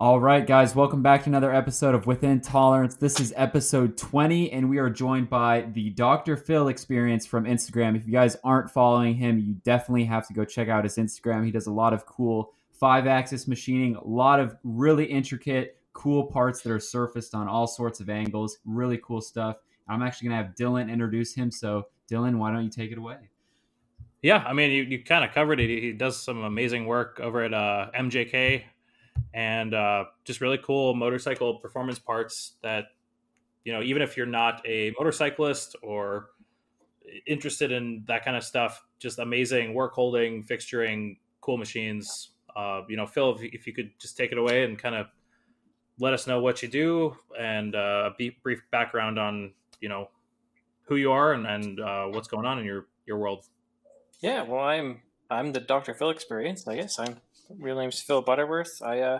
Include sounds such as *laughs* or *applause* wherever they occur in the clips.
All right, guys, welcome back to another episode of Within Tolerance. This is episode 20, and we are joined by the Dr. Phil experience from Instagram. If you guys aren't following him, you definitely have to go check out his Instagram. He does a lot of cool five axis machining, a lot of really intricate, cool parts that are surfaced on all sorts of angles. Really cool stuff. I'm actually going to have Dylan introduce him. So, Dylan, why don't you take it away? Yeah, I mean, you, you kind of covered it. He does some amazing work over at uh, MJK and uh, just really cool motorcycle performance parts that you know even if you're not a motorcyclist or interested in that kind of stuff just amazing work holding fixturing cool machines uh, you know phil if, if, you could just take it away and kind of let us know what you do and uh, a brief background on you know who you are and, and uh, what's going on in your your world. Yeah well i'm i'm the dr phil experience i guess. I'm real name's Phil Butterworth. I uh,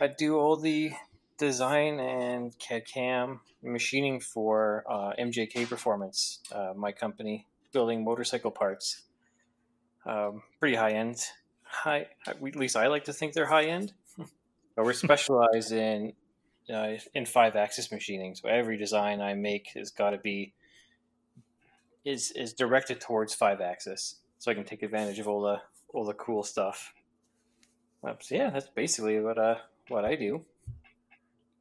I do all the design and CAD CAM machining for uh, MJK Performance, uh, my company, building motorcycle parts. Um, pretty high end. High, at least I like to think they're high end. *laughs* but we're specialized in uh, in five axis machining. So every design I make has got to be is is directed towards five axis, so I can take advantage of all the all the cool stuff. So yeah, that's basically what uh what I do.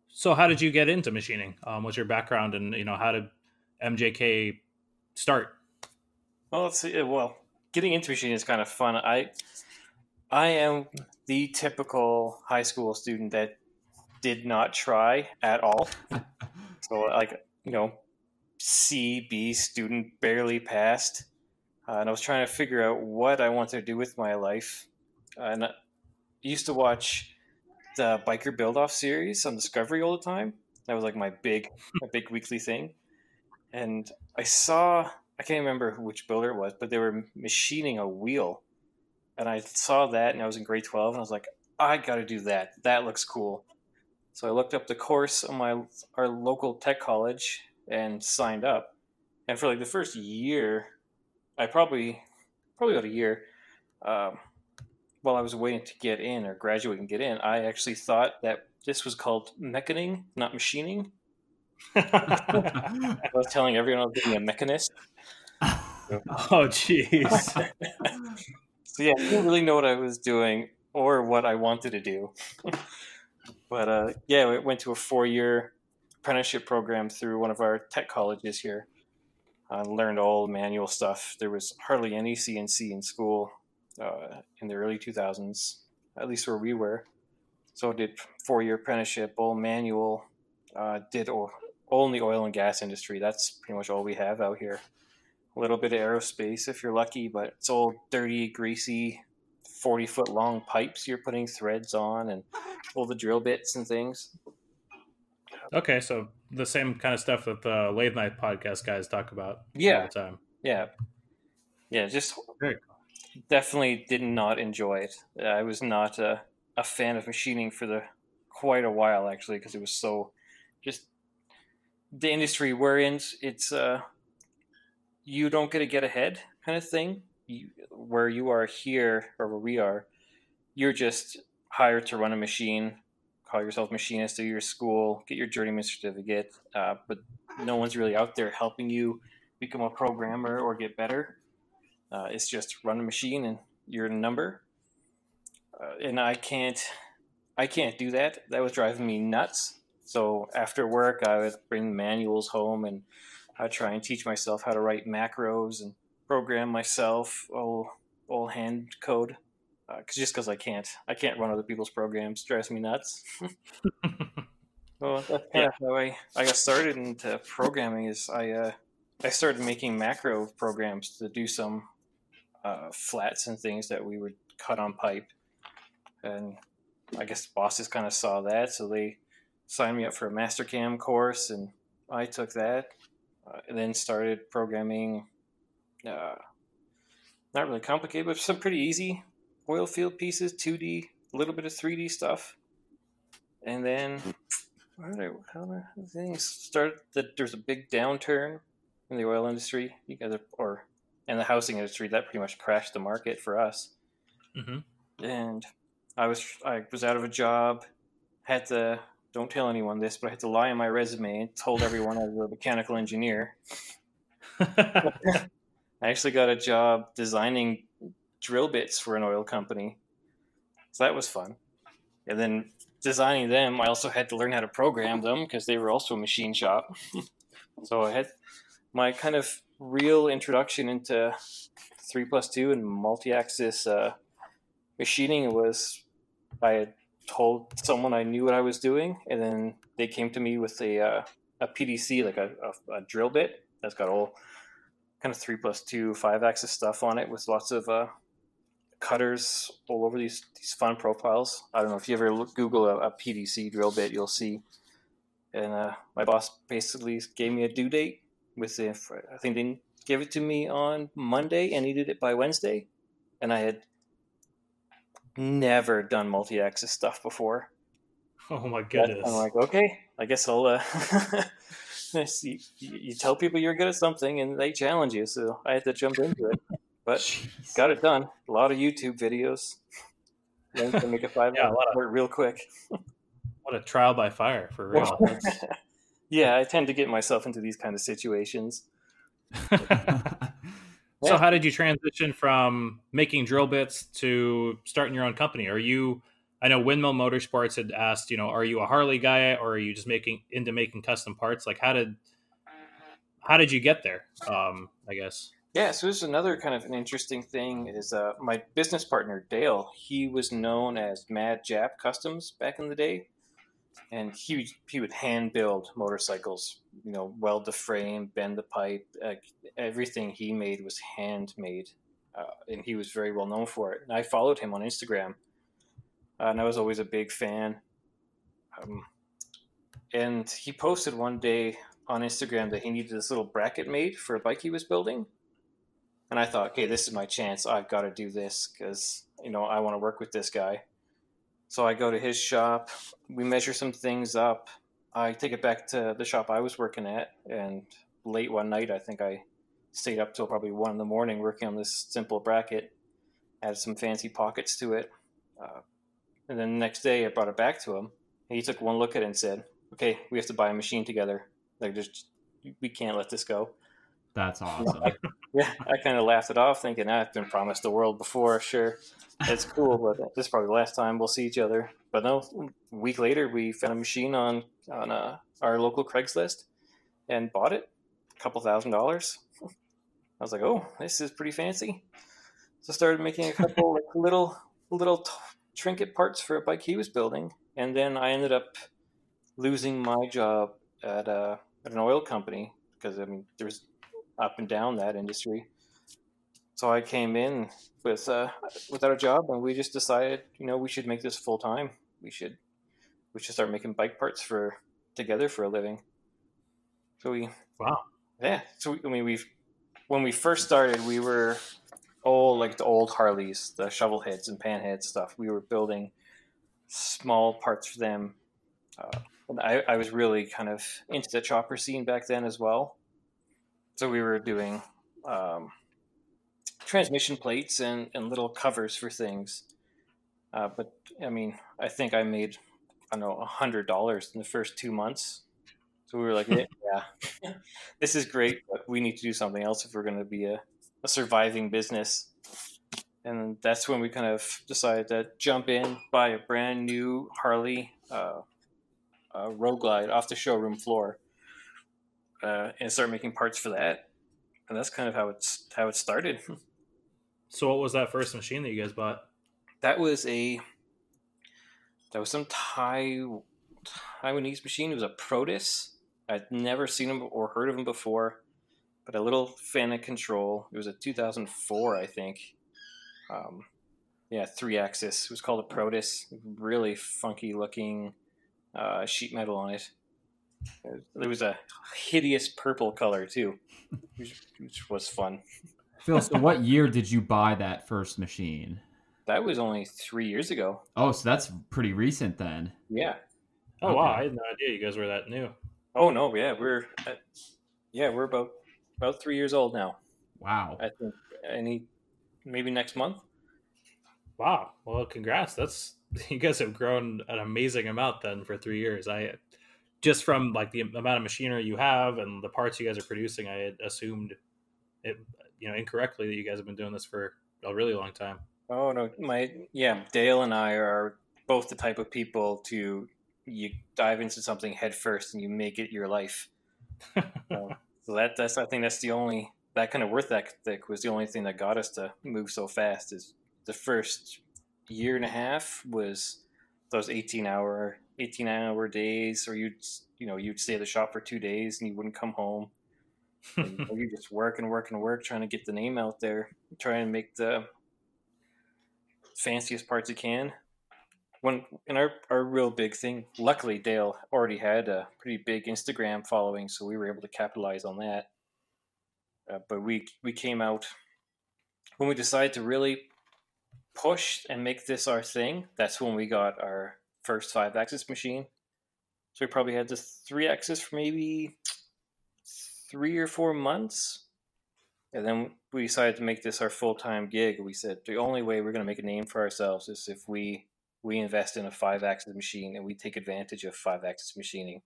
So how did you get into machining? Um, what's your background, and you know how did MJK start? Well, let's see. Well, getting into machining is kind of fun. I I am the typical high school student that did not try at all. *laughs* so like you know, C B student barely passed, uh, and I was trying to figure out what I wanted to do with my life. Uh, and used to watch the biker build off series on Discovery all the time. That was like my big my big weekly thing. And I saw I can't remember which builder it was, but they were machining a wheel. And I saw that and I was in grade 12 and I was like, I got to do that. That looks cool. So I looked up the course on my our local tech college and signed up. And for like the first year, I probably probably about a year, um, while I was waiting to get in or graduate and get in, I actually thought that this was called mechaning, not machining. *laughs* I was telling everyone I was being a mechanist. oh, jeez. *laughs* so yeah, I didn't really know what I was doing or what I wanted to do. but uh, yeah, we went to a four-year apprenticeship program through one of our tech colleges here. I learned all the manual stuff. There was hardly any CNC in school uh, in the early 2000s, at least where we were. So I did four year apprenticeship, all manual, uh, did all, all in the oil and gas industry. That's pretty much all we have out here. A little bit of aerospace if you're lucky, but it's all dirty, greasy, 40 foot long pipes you're putting threads on and all the drill bits and things. Okay, so the same kind of stuff that the late night podcast guys talk about yeah. all the time. Yeah. Yeah, just Very cool definitely did not enjoy it. I was not a, a fan of machining for the quite a while actually because it was so just the industry we're in. It's uh, you don't get to get ahead kind of thing. You, where you are here or where we are, you're just hired to run a machine, call yourself machinist, do your school, get your journeyman certificate, uh, but no one's really out there helping you become a programmer or get better. Uh, it's just run a machine and you're a number. Uh, and I can't, I can't do that. That was driving me nuts. So after work, I would bring manuals home and I'd try and teach myself how to write macros and program myself all, all hand code. Uh, cause just because I can't, I can't run other people's programs. Drives me nuts. *laughs* well, that's kind of how I, I got started into programming. Is I uh, I started making macro programs to do some uh, flats and things that we would cut on pipe. And I guess the bosses kind of saw that, so they signed me up for a Mastercam course, and I took that, uh, and then started programming. Uh, not really complicated, but some pretty easy oil field pieces, 2D, a little bit of 3D stuff, and then how did, I, how things start? That there's a big downturn in the oil industry. You guys are, or and the housing industry that pretty much crashed the market for us. Mm-hmm. And I was I was out of a job, had to don't tell anyone this, but I had to lie on my resume and told everyone I was a mechanical engineer. *laughs* I actually got a job designing drill bits for an oil company. So that was fun. And then designing them, I also had to learn how to program them because they were also a machine shop. *laughs* so I had my kind of real introduction into 3 plus 2 and multi axis uh, machining was I told someone I knew what I was doing, and then they came to me with a uh, a PDC, like a, a, a, drill bit that's got all kind of three plus two five axis stuff on it with lots of uh, cutters all over these these fun profiles. I don't know if you ever look, Google a, a PDC drill bit, you'll see. And uh, my boss basically gave me a due date with the. I think they gave it to me on Monday and needed it by Wednesday, and I had never done multi-axis stuff before. Oh my goodness! I'm like, okay, I guess I'll. Uh, *laughs* you, you, tell people you're good at something, and they challenge you, so I had to jump into it. But *laughs* Jeez. got it done. A lot of YouTube videos. Learned to make a five yeah, a lot of, real quick. what a trial by fire for real. *laughs* yeah, I tend to get myself into these kind of situations. *laughs* So, how did you transition from making drill bits to starting your own company? Are you, I know Windmill Motorsports had asked, you know, are you a Harley guy or are you just making into making custom parts? Like, how did, how did you get there? Um, I guess. Yeah, so this is another kind of an interesting thing is uh, my business partner Dale. He was known as Mad Jap Customs back in the day, and he he would hand build motorcycles. You know, weld the frame, bend the pipe. Everything he made was handmade, uh, and he was very well known for it. And I followed him on Instagram, uh, and I was always a big fan. Um, and he posted one day on Instagram that he needed this little bracket made for a bike he was building. And I thought, okay, this is my chance. I've got to do this because you know I want to work with this guy. So I go to his shop. We measure some things up. I take it back to the shop I was working at, and late one night, I think I stayed up till probably one in the morning working on this simple bracket. Added some fancy pockets to it, uh, and then the next day I brought it back to him. And he took one look at it and said, "Okay, we have to buy a machine together. Like, just we can't let this go." That's awesome. *laughs* yeah, I kind of laughed it off, thinking ah, I've been promised the world before. Sure, it's cool, but this is probably the last time we'll see each other. But no, a week later, we found a machine on on uh, our local Craigslist and bought it, a couple thousand dollars. I was like, oh, this is pretty fancy. So I started making a couple like little little t- trinket parts for a bike he was building, and then I ended up losing my job at a uh, at an oil company because I mean there's up and down that industry so I came in with uh, without a job, and we just decided, you know, we should make this full time. We should we should start making bike parts for together for a living. So we wow yeah. So we, I mean, we've when we first started, we were all like the old Harleys, the shovel heads and panhead stuff. We were building small parts for them. Uh, and I, I was really kind of into the chopper scene back then as well. So we were doing um, transmission plates and, and little covers for things. Uh, but I mean, I think I made I don't know a hundred dollars in the first two months. So we were like, *laughs* yeah, this is great, but we need to do something else if we're going to be a, a surviving business. And that's when we kind of decided to jump in, buy a brand new Harley uh, uh, Road Glide off the showroom floor, uh, and start making parts for that. And that's kind of how it's how it started. *laughs* So, what was that first machine that you guys bought? That was a that was some Thai Taiwanese machine. It was a Protus. I'd never seen him or heard of him before, but a little Fanuc control. It was a 2004, I think. Um, yeah, three axis. It was called a Protus. Really funky looking uh, sheet metal on it. There was a hideous purple color too, which, which was fun. Phil, so what year did you buy that first machine? That was only three years ago. Oh, so that's pretty recent then. Yeah. Oh okay. wow, I had no idea you guys were that new. Oh no, yeah, we're at, yeah, we're about about three years old now. Wow. I think any maybe next month. Wow. Well, congrats. That's *laughs* you guys have grown an amazing amount then for three years. I just from like the amount of machinery you have and the parts you guys are producing, I had assumed it, you know, incorrectly that you guys have been doing this for a really long time. Oh no, my yeah, Dale and I are both the type of people to you dive into something headfirst and you make it your life. *laughs* Um, so that that's I think that's the only that kind of worth ethic was the only thing that got us to move so fast. Is the first year and a half was those eighteen hour eighteen hour days, or you'd you know you'd stay at the shop for two days and you wouldn't come home. and, you *laughs* just work and work and work trying to get the name out there, trying to make the fanciest parts you can when in our, our real big thing luckily dale already had a pretty big instagram following so we were able to capitalize on that uh, but we we came out when we decided to really push and make this our thing that's when we got our first five axis machine. So we probably had the three axis for maybe three or four months. And then we decided to make this our full-time gig. We said the only way we're going to make a name for ourselves is if we we invest in a five axis machine and we take advantage of five axis machining.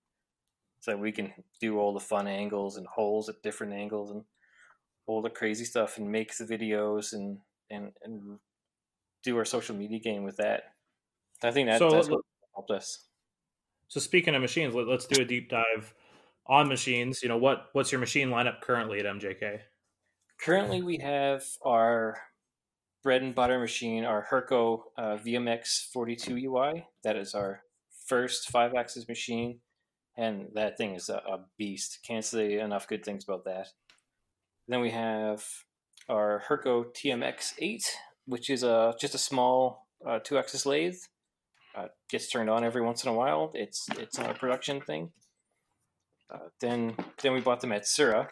So we can do all the fun angles and holes at different angles and all the crazy stuff and make the videos and and, and do our social media game with that i think that, so, that's what helped us so speaking of machines let, us do a deep dive on machines you know what what's your machine lineup currently at mjk currently we have our bread and butter machine, our Hurco uh, VMX 42 UI. That is our first five axis machine, and that thing is a, a, beast. Can't say enough good things about that. Then we have our Hurco TMX 8, which is a just a small uh, two axis lathe. Uh, gets turned on every once in a while. It's it's not a production thing. Uh, then then we bought the Matsuura.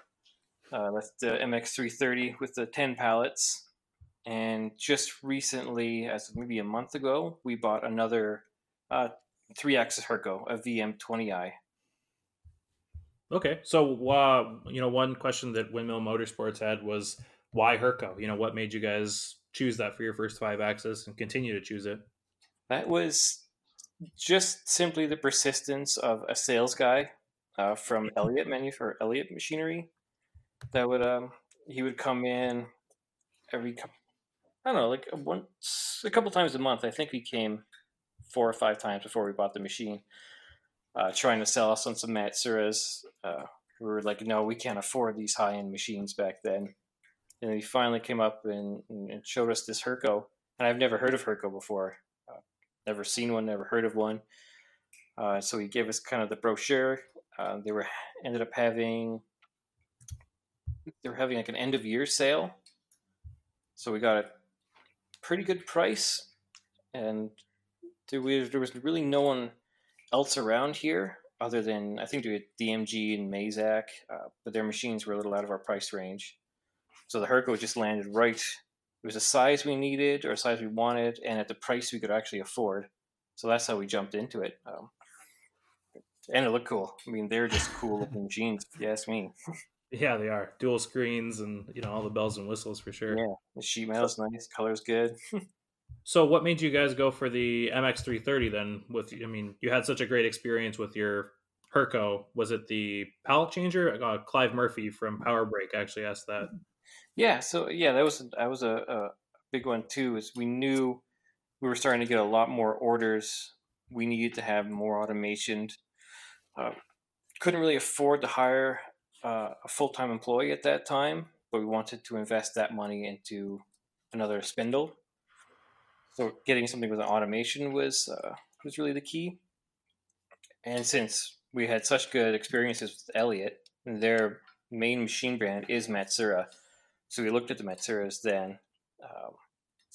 Uh, that's the MX330 with the 10 pallets and just recently, as maybe a month ago, we bought another uh, three-axis Hurco, a VM20i. Okay, so uh, you know, one question that Windmill Motorsports had was why Hurco? You know, what made you guys choose that for your first five axis and continue to choose it? That was just simply the persistence of a sales guy uh, from *laughs* Elliott Manu or Elliott Machinery that would um he would come in every I don't know, like once, a couple times a month. I think he came four or five times before we bought the machine, uh, trying to sell us on some Matsuuras. Uh, we were like, no, we can't afford these high end machines back then. And he finally came up and, and, showed us this Hurco. And I've never heard of Hurco before, uh, never seen one, never heard of one. Uh, so he gave us kind of the brochure. Uh, they were ended up having they were having like an end of year sale, so we got a pretty good price, and there was, there was really no one else around here other than I think we DMG and Mazak, uh, but their machines were a little out of our price range. So the Hurco just landed right. It was a size we needed or a size we wanted, and at the price we could actually afford. So that's how we jumped into it. Um, and it looked cool. I mean, they're just cool *laughs* looking jeans if you ask me. Yeah, they are dual screens and you know all the bells and whistles for sure. Yeah, the sheet metal's nice, color's good. *laughs* so, what made you guys go for the MX330 then? With I mean, you had such a great experience with your Hurco. Was it the pallet changer? Uh, Clive Murphy from Power Brake actually asked that. Yeah, so yeah, that was that was a, a big one too. Is we knew we were starting to get a lot more orders. We needed to have more automation. Uh, couldn't really afford to hire uh, a full time employee at that time, but we wanted to invest that money into another spindle. So getting something with an automation was uh, was really the key. And since we had such good experiences with Elliot, their main machine brand is Matsuura, so we looked at the Matsuuras then. Um,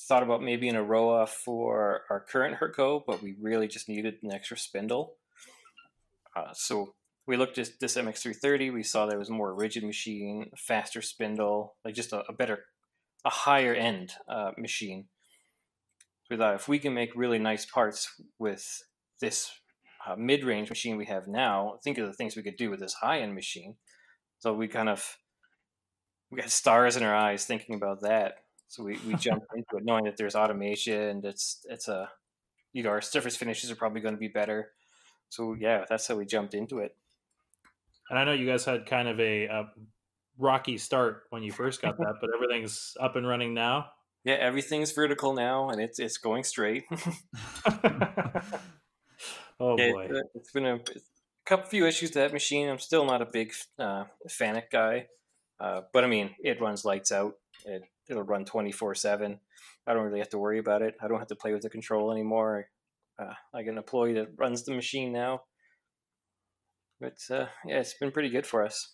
thought about maybe an Erowa for our current Hurco, but we really just needed an extra spindle. Uh, so we looked at this MX330. We saw there was a more rigid machine, faster spindle, like just a, a better, a higher end uh, machine. So we thought if we can make really nice parts with this uh, mid-range machine we have now, think of the things we could do with this high-end machine. So we kind of we got stars in our eyes thinking about that. So we, we jumped *laughs* into it, knowing that there's automation. It's it's a you know our surface finishes are probably going to be better. So yeah, that's how we jumped into it. And I know you guys had kind of a, a rocky start when you first got that, but everything's up and running now. Yeah, everything's vertical now, and it's it's going straight. *laughs* *laughs* oh boy, it's been a, a couple few issues to that machine. I'm still not a big uh, Fanuc guy, uh, but I mean, it runs lights out. It it'll run 24 seven. I don't really have to worry about it. I don't have to play with the control anymore. Uh, I get an employee that runs the machine now. But uh, yeah, it's been pretty good for us.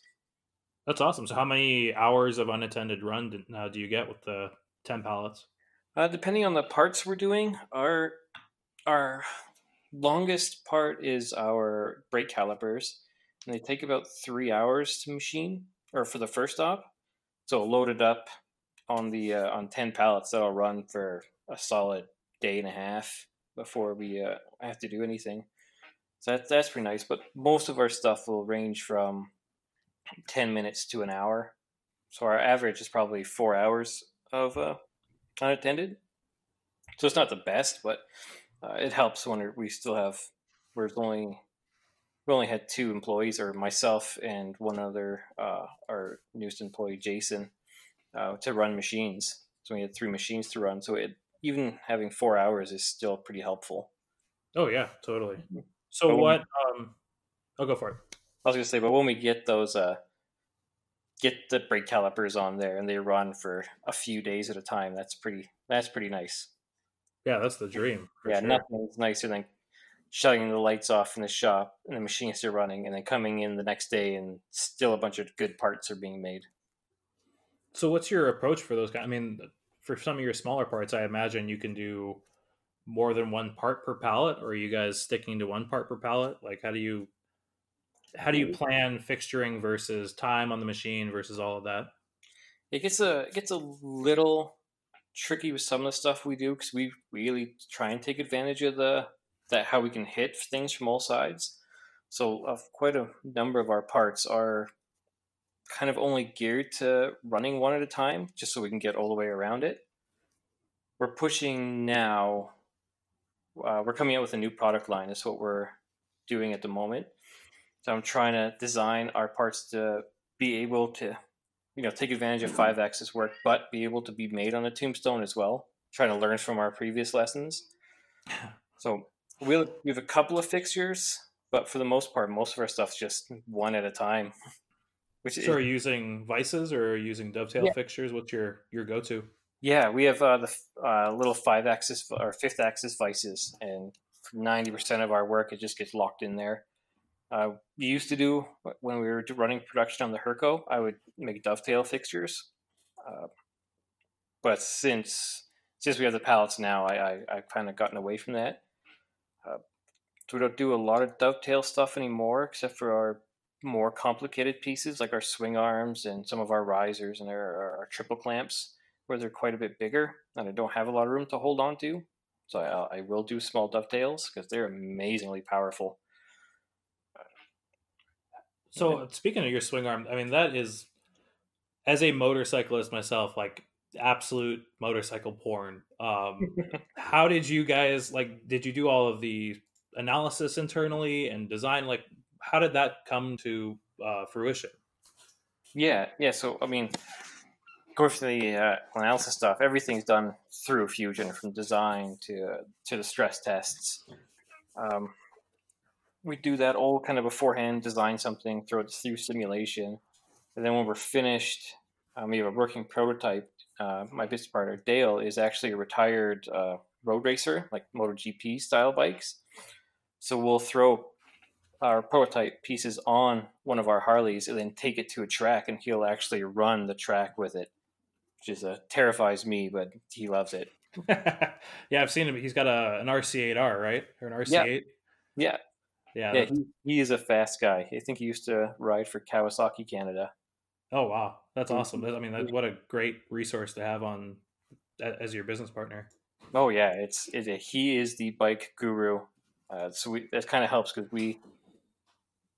That's awesome. So, how many hours of unattended run uh, do you get with the ten pallets? Uh, depending on the parts we're doing, our our longest part is our brake calipers, and they take about three hours to machine, or for the first op. So loaded up on the uh, on ten pallets, that'll run for a solid day and a half before we uh, have to do anything. So that's that's pretty nice. But most of our stuff will range from ten minutes to an hour. So our average is probably four hours of uh, unattended. So it's not the best, but uh, it helps when we still have. We're only we only had two employees, or myself and one other, uh, our newest employee, Jason, uh, to run machines. So we had three machines to run. So it, even having four hours is still pretty helpful. Oh yeah, totally. Mm-hmm. So but what? Um, I'll go for it. I was gonna say, but when we get those, uh, get the brake calipers on there and they run for a few days at a time, that's pretty. That's pretty nice. Yeah, that's the dream. Yeah, sure. nothing's nicer than shutting the lights off in the shop and the machine are running, and then coming in the next day and still a bunch of good parts are being made. So, what's your approach for those? Guys? I mean, for some of your smaller parts, I imagine you can do more than one part per pallet, or are you guys sticking to one part per pallet? Like, how do you how do you mm. plan fixturing versus time on the machine versus all of that? It gets a it gets a little tricky with some of the stuff we do because we really try and take advantage of the that how we can hit things from all sides. So uh, quite a number of our parts are kind of only geared to running one at a time, just so we can get all the way around it. We're pushing now. Uh, we're coming out with a new product line. That's what we're doing at the moment. So I'm trying to design our parts to be able to, you know, take advantage of five axis work, but be able to be made on a tombstone as well. Trying to learn from our previous lessons. *laughs* So we we have a couple of fixtures, but for the most part, most of our stuff's just one at a time. Which so are you using vices or are you using dovetail yeah. fixtures? What's your your go to? Yeah, we have uh, the uh, little five axis or fifth axis vices, and ninety percent of our work it just gets locked in there. Uh, we used to do when we were running production on the Hurco, I would make dovetail fixtures, uh, but since since we have the pallets now, I I, I kind of gotten away from that. So we don't do a lot of dovetail stuff anymore, except for our more complicated pieces like our swing arms and some of our risers and our, our, our, triple clamps where they're quite a bit bigger and I don't have a lot of room to hold on to. So I, I will do small dovetails because they're amazingly powerful. So speaking of your swing arm, I mean that is as a motorcyclist myself, like absolute motorcycle porn. Um, *laughs* how did you guys like? Did you do all of the analysis internally and design? Like, how did that come to uh, fruition? Yeah, yeah. So I mean, of course, the uh, analysis stuff, everything's done through Fusion, from design to to the stress tests. Um, we do that all kind of beforehand, design something, throw it through simulation, and then when we're finished, um, we have a working prototype. Uh, my business partner Dale is actually a retired uh, road racer, like MotoGP style bikes. So we'll throw our prototype pieces on one of our Harleys and then take it to a track, and he'll actually run the track with it, which is uh, terrifies me, but he loves it. *laughs* yeah, I've seen him. He's got a an RC8R, right, or an RC8. Yeah, yeah, yeah. yeah he, he is a fast guy. I think he used to ride for Kawasaki Canada. Oh wow, that's awesome! I mean, that's, what a great resource to have on as your business partner. Oh yeah, it's it, he is the bike guru. Uh, so we, that kind of helps because we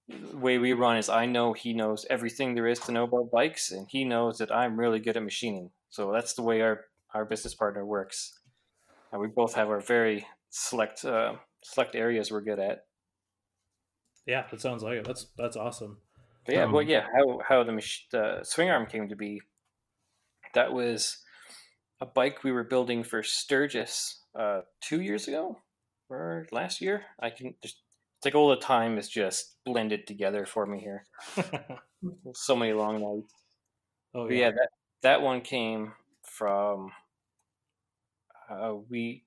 the way we run is I know he knows everything there is to know about bikes, and he knows that I'm really good at machining. So that's the way our our business partner works. And we both have our very select uh, select areas we're good at. Yeah, that sounds like it. That's that's awesome. But yeah, um, well, yeah, how how the mach- the swing arm came to be. That was a bike we were building for Sturgis uh, two years ago or last year. I can just it's like all the time is just blended together for me here. *laughs* so many long nights. Oh yeah. yeah, that that one came from uh, we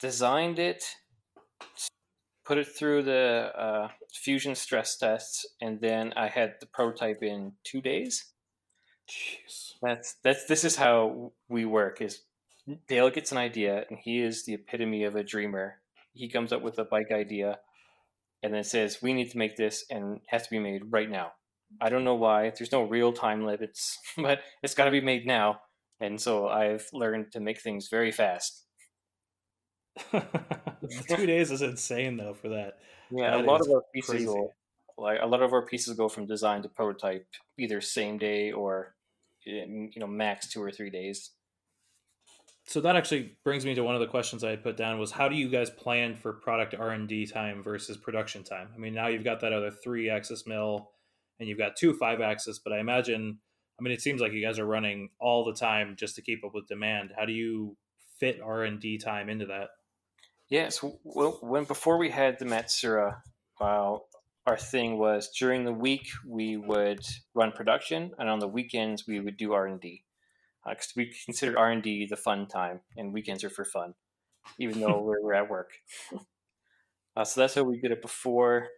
designed it, put it through the uh, fusion stress tests, and then I had the prototype in two days. Jeez. That's that's this is how we work. Is Dale gets an idea, and he is the epitome of a dreamer. He comes up with a bike idea, and then says, "We need to make this, and has to be made right now." I don't know why. There's no real time limits, *laughs* but it's got to be made now. And so I've learned to make things very fast. *laughs* Two days is insane, though, for that. Yeah, that a lot of our pieces will, like a lot of our pieces go from design to prototype either same day or you know max two or three days. So that actually brings me to one of the questions I had put down was how do you guys plan for product R and D time versus production time? I mean, now you've got that other three axis mill and you've got two five axis, but I imagine, I mean, it seems like you guys are running all the time just to keep up with demand. How do you fit R and D time into that? Yes, well, when before we had the Matsuura, uh, well, our thing was during the week we would run production, and on the weekends we would do R and D, because uh, we consider R and D the fun time, and weekends are for fun, even though *laughs* we're, we're, at work. Uh, so that's how we did it before.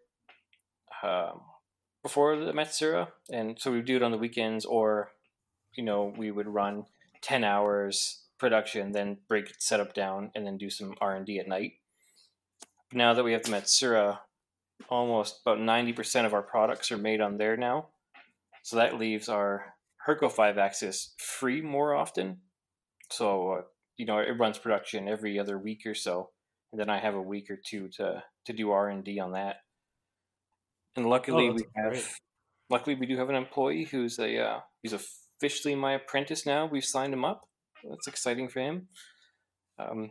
Um, before the Matsuura, and so we would do it on the weekends, or you know we would run ten hours production, then break it setup down, and then do some R and D at night. Now that we have the Matsuura, almost about ninety percent of our products are made on there now, so that leaves our Hurco five axis free more often. So uh, you know it runs production every other week or so, and then I have a week or two to to do R and D on that. And luckily, oh, we have. Great. Luckily, we do have an employee who's a uh, he's officially my apprentice now. We've signed him up. That's exciting for him. Um,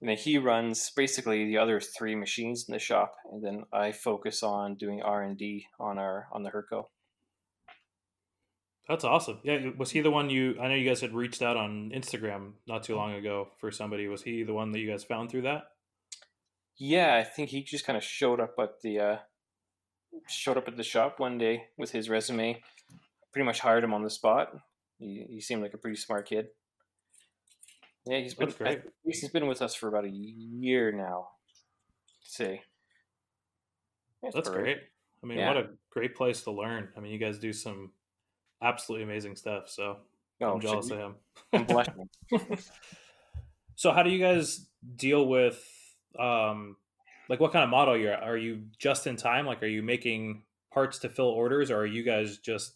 and then he runs basically the other three machines in the shop, and then I focus on doing R and D on our on the Hurco. That's awesome. Yeah, was he the one you? I know you guys had reached out on Instagram not too long ago for somebody. Was he the one that you guys found through that? Yeah, I think he just kind of showed up at the uh, showed up at the shop one day with his resume. Pretty much hired him on the spot. He, he seemed like a pretty smart kid. Yeah, he's been he's been with us for about a year now. See, that's, that's great. I mean, yeah. what a great place to learn. I mean, you guys do some absolutely amazing stuff. So oh, I'm jealous of him. *laughs* I'm *laughs* so, how do you guys deal with um, like what kind of model you're are you just in time like are you making parts to fill orders or are you guys just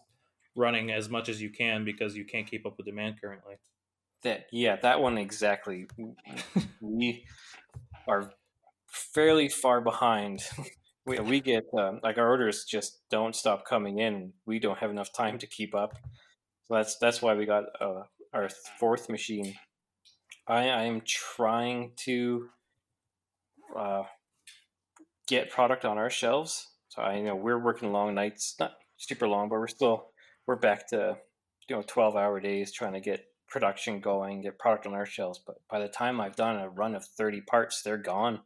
running as much as you can because you can't keep up with demand currently that yeah that one exactly *laughs* we are fairly far behind we, we get um, like our orders just don't stop coming in we don't have enough time to keep up so that's that's why we got uh, our fourth machine i i am trying to uh, get product on our shelves. So I you know we're working long nights, not super long, but we're still we're back to you know 12 hour days trying to get production going, get product on our shelves. But by the time I've done a run of 30 parts, they're gone.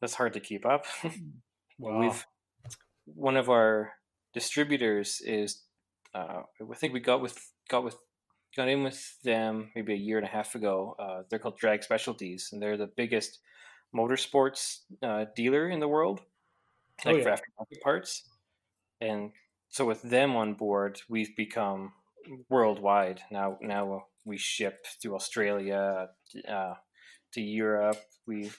That's hard to keep up. *laughs* wow. We've one of our distributors is uh, I think we got with got with got in with them maybe a year and a half ago. Uh, they're called Drag Specialties, and they're the biggest motorsports uh, dealer in the world, oh, like yeah. for aftermarket parts. And so with them on board, we've become worldwide. Now, now we ship to Australia, uh, to Europe. we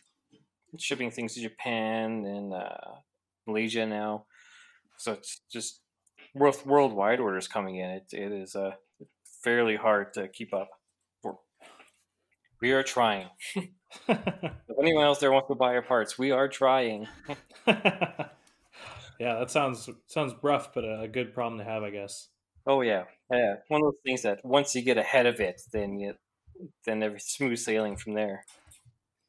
shipping things to Japan and uh, Malaysia now. So it's just world worldwide orders coming in. It it is uh, fairly hard to keep up. We're, we are trying. *laughs* if anyone else there wants to buy our parts, we are trying. *laughs* yeah, that sounds sounds rough, but a good problem to have, I guess. Oh yeah, yeah. One of those things that once you get ahead of it, then you then every smooth sailing from there.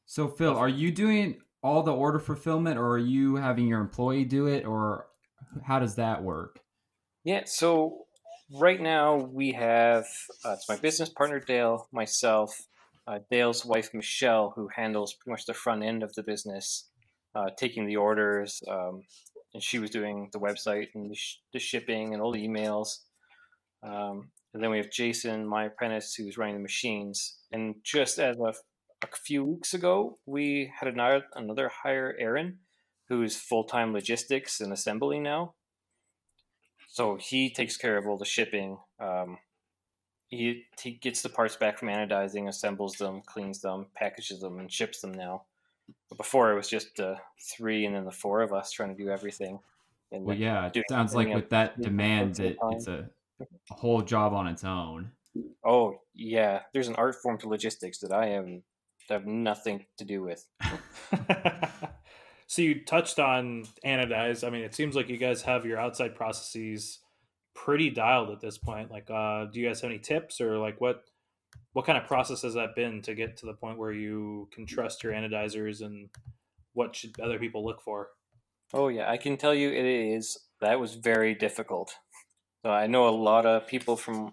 So Phil, are you doing all the order fulfillment, or are you having your employee do it, or how does that work? Yeah, so right now we have uh, it's my business partner Dale, myself, uh, Dale's wife Michelle, who handles pretty much the front end of the business, uh, taking the orders, um, and she was doing the website and the, sh- the shipping and all the emails. Um, and then we have Jason, my apprentice, who's running the machines. And just as a, a few weeks ago, we had another another hire, Aaron, who's full time logistics and assembly now. So he takes care of all the shipping. Um, he, he gets the parts back from anodizing, assembles them, cleans them, packages them, and ships them now. But before it was just uh, three and then the four of us trying to do everything. And well, yeah, it sounds like with that demand, it, it's a, a whole job on its own. Oh yeah, there's an art form to logistics that I have have nothing to do with. *laughs* so you touched on anodize. I mean, it seems like you guys have your outside processes pretty dialed at this point. Like, uh, do you guys have any tips or like what what kind of process has that been to get to the point where you can trust your anodizers and what should other people look for? Oh yeah, I can tell you it is. That was very difficult. So I know a lot of people from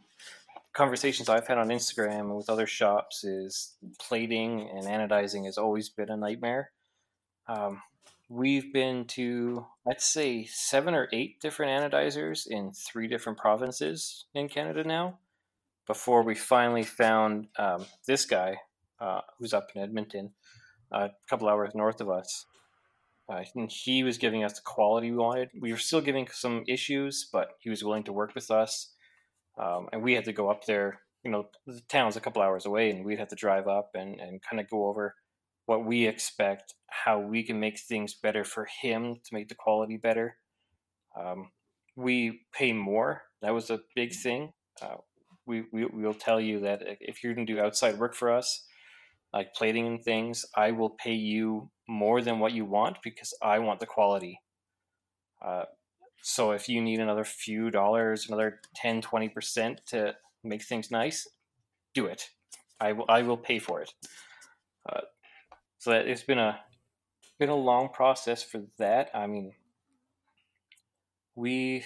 conversations I've had on Instagram and with other shops is plating and anodizing has always been a nightmare. Um, we've been to I'd say seven or eight different anodizers in three different provinces in Canada now before we finally found um, this guy uh, who's up in Edmonton, uh, a couple hours north of us. Uh, and he was giving us the quality we wanted. We were still giving some issues, but he was willing to work with us. Um, and we had to go up there. You know, the town's a couple hours away, and we'd have to drive up and, and kind of go over what we expect, how we can make things better for him to make the quality better. Um, we pay more. That was a big thing. Uh, we, we will tell you that if you're going to do outside work for us, like plating and things, I will pay you more than what you want because I want the quality. Uh, so if you need another few dollars, another 10, 20% to make things nice, do it. I will, I will pay for it. Uh, so that it's been a been a long process for that. I mean, we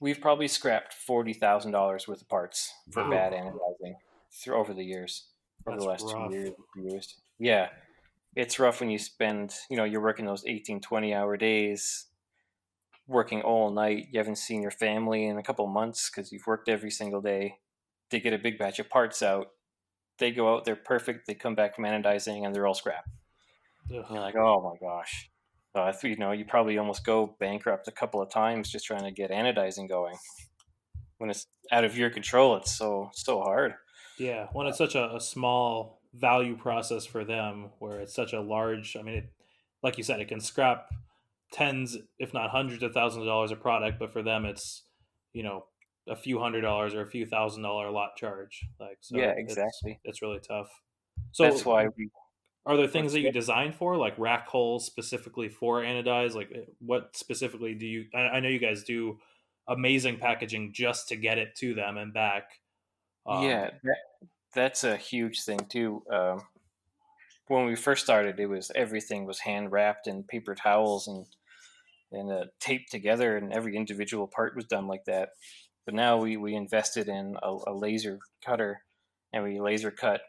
we've probably scrapped forty thousand dollars worth of parts for wow. bad anodizing through over the years, over That's the last rough. two years, years. Yeah, it's rough when you spend, you know, you're working those 18, 20 hour days, working all night. You haven't seen your family in a couple months because you've worked every single day. They get a big batch of parts out. They go out, they're perfect. They come back from anodizing and they're all scrap. You're like, oh my gosh. So I you know you probably almost go bankrupt a couple of times just trying to get anodizing going. When it's out of your control, it's so so hard. Yeah, when it's such a, a small value process for them, where it's such a large. I mean, it, like you said, it can scrap tens, if not hundreds of thousands of dollars of product, but for them, it's you know a few hundred dollars or a few thousand dollar lot charge. Like, so yeah, exactly. It's, it's really tough. So that's why we are there things that you design for, like rack holes specifically for anodize? Like, eh, what specifically do you? I, I know you guys do amazing packaging just to get it to them and back. Um, yeah, that, that's a huge thing too. Um, when we first started, it was everything was hand wrapped in paper towels and and uh, taped together, and every individual part was done like that. But now we we invested in a, a laser cutter, and we laser cut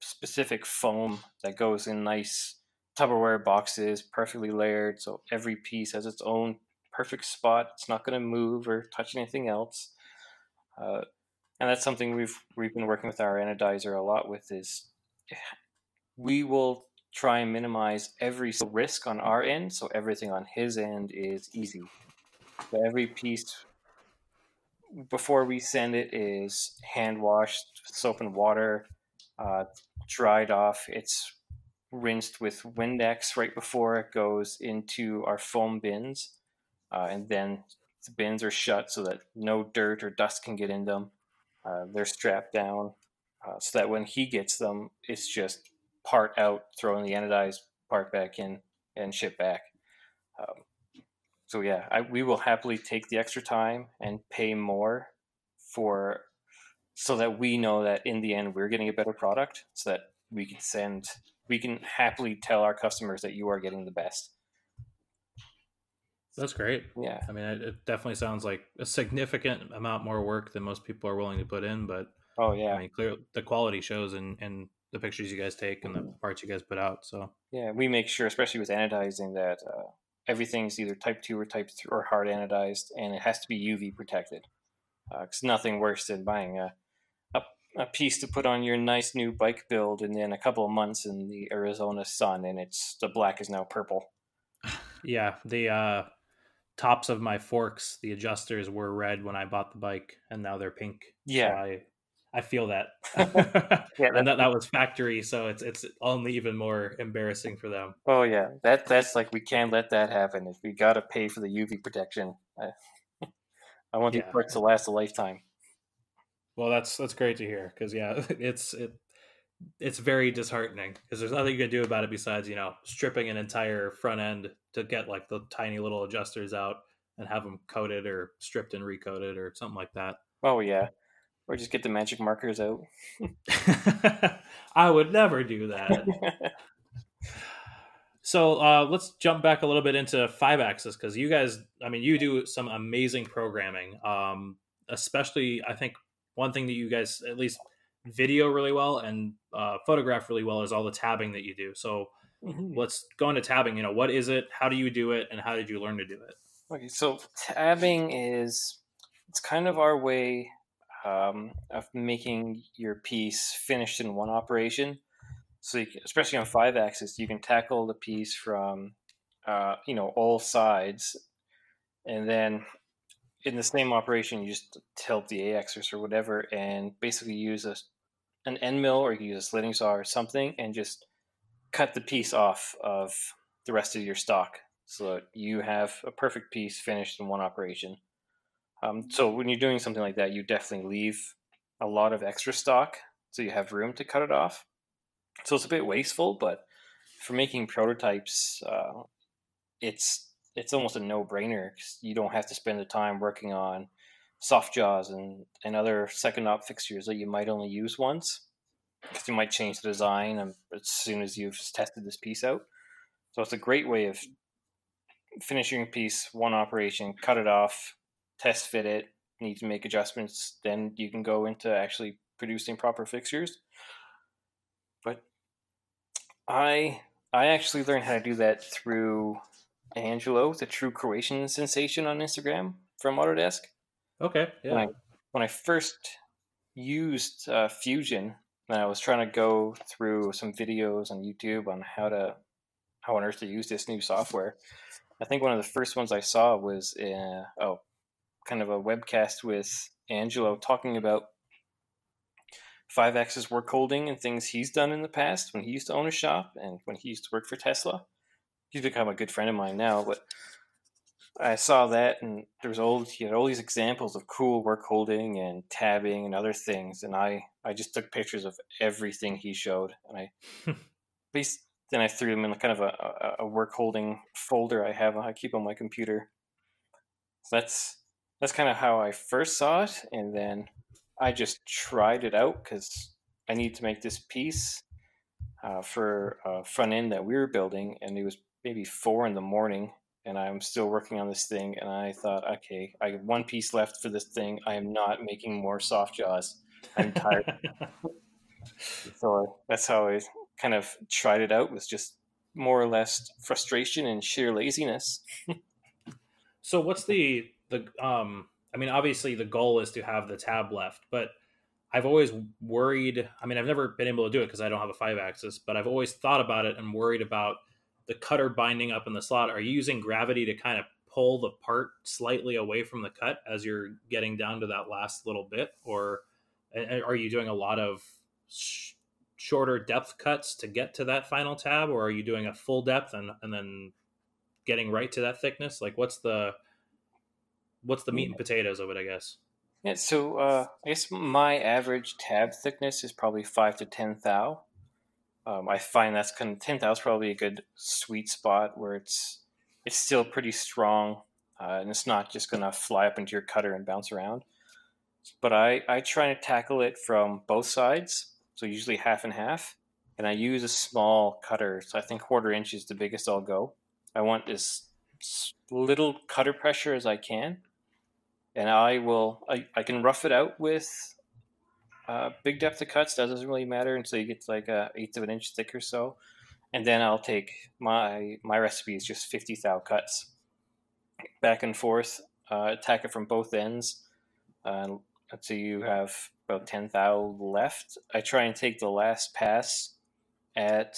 specific foam that goes in nice Tupperware boxes, perfectly layered. So every piece has its own perfect spot. It's not going to move or touch anything else. Uh, and that's something we've we've been working with our anodizer a lot with is we will try and minimize every risk on our end so everything on his end is easy so every piece before we send it is hand washed soap and water uh, dried off. It's rinsed with Windex right before it goes into our foam bins. Uh, and then the bins are shut so that no dirt or dust can get in them. Uh, they're strapped down uh, so that when he gets them, it's just part out, throwing the anodized part back in, and ship back. Um, so yeah, I, we will happily take the extra time and pay more for so that we know that in the end we're getting a better product so that we can send we can happily tell our customers that you are getting the best. That's great. Yeah. I mean, it, it definitely sounds like a significant amount more work than most people are willing to put in, but oh yeah, I mean, clear the quality shows and in the pictures you guys take and the parts you guys put out. So yeah, we make sure, especially with anodizing, that uh, everything's either type two or type three or hard anodized, and it has to be UV protected. Because uh, nothing worse than buying a, a a piece to put on your nice new bike build, and then a couple of months in the Arizona sun, and it's the black is now purple. *sighs* Yeah, the uh, tops of my forks, the adjusters were red when I bought the bike, and now they're pink. Yeah, so I I feel that. *laughs* yeah, *laughs* and that, that was factory, so it's it's only even more embarrassing for them. Oh yeah, that that's like we can't let that happen. If we gotta pay for the UV protection, I, *laughs* I want yeah. these parts to last a lifetime. Well, that's that's great to hear because yeah, it's it it's very disheartening because there's nothing you can do about it besides you know stripping an entire front end to get like the tiny little adjusters out and have them coated or stripped and recoated or something like that. Oh yeah, or just get the magic markers out. *laughs* I would never do that. *laughs* so uh, let's jump back a little bit into five axis because you guys, I mean, you do some amazing programming. Um, especially, I think one thing that you guys at least video really well and uh, photograph really well is all the tabbing that you do. So mm-hmm. let's go into tabbing. You know, what is it? How do you do it? And how did you learn to do it? Okay, so tabbing is it's kind of our way um, of making your piece finished in one operation. So, can, especially on five axis, you can tackle the piece from uh, you know all sides, and then in the same operation, you just tilt the axis or whatever, and basically use a an end mill or you can use a slitting saw or something, and just cut the piece off of the rest of your stock, so that you have a perfect piece finished in one operation. Um, so when you're doing something like that, you definitely leave a lot of extra stock so you have room to cut it off. So it's a bit wasteful, but for making prototypes, uh, it's it's almost a no-brainer. you don't have to spend the time working on soft jaws and, and other second op fixtures that you might only use once because you might change the design as soon as you've tested this piece out. So it's a great way of finishing a piece, one operation, cut it off, test fit it, need to make adjustments, then you can go into actually producing proper fixtures. But I I actually learned how to do that through Angelo, the true Croatian sensation on Instagram from Autodesk. Okay, yeah. When I, when I first used uh, Fusion, and I was trying to go through some videos on YouTube on how to how on earth to use this new software. I think one of the first ones I saw was uh, oh kind of a webcast with Angelo talking about five axis work holding and things he's done in the past when he used to own a shop and when he used to work for Tesla. He's become a good friend of mine now, but I saw that and there was all he had all these examples of cool work holding and tabbing and other things, and I I just took pictures of everything he showed, and I *laughs* at least then I threw them in kind of a, a work holding folder I have I keep on my computer. So that's that's kind of how I first saw it, and then I just tried it out because I need to make this piece uh, for a front end that we were building, and it was maybe four in the morning, and I'm still working on this thing, and I thought, okay, I have one piece left for this thing. I am not making more soft jaws. I'm tired. *laughs* so that's how I kind of tried it out. Was just more or less frustration and sheer laziness. *laughs* so what's the the um I mean obviously the goal is to have the tab left, but I've always worried, I mean I've never been able to do it because I don't have a 5 axis, but I've always thought about it and worried about the cutter binding up in the slot. Are you using gravity to kind of pull the part slightly away from the cut as you're getting down to that last little bit or are you doing a lot of sh- shorter depth cuts to get to that final tab or are you doing a full depth and, and then getting right to that thickness like what's the what's the meat and potatoes of it, I guess. Yeah, so uh, I guess my average tab thickness is probably five to ten thou. Um, I find that's kind of ten thou is probably a good sweet spot where it's it's still pretty strong uh, and it's not just gonna fly up into your cutter and bounce around. But I I try to tackle it from both sides, so usually half and half. and I use a small cutter. So I think quarter inch is the biggest I'll go. I want as little cutter pressure as I can, and I will. I, I can rough it out with uh, big depth of cuts. That doesn't really matter until you get like a eighth of an inch thick or so, and then I'll take my my recipe is just fifty thou cuts, back and forth. Uh, attack it from both ends. Uh, say you have about ten thou left. I try and take the last pass at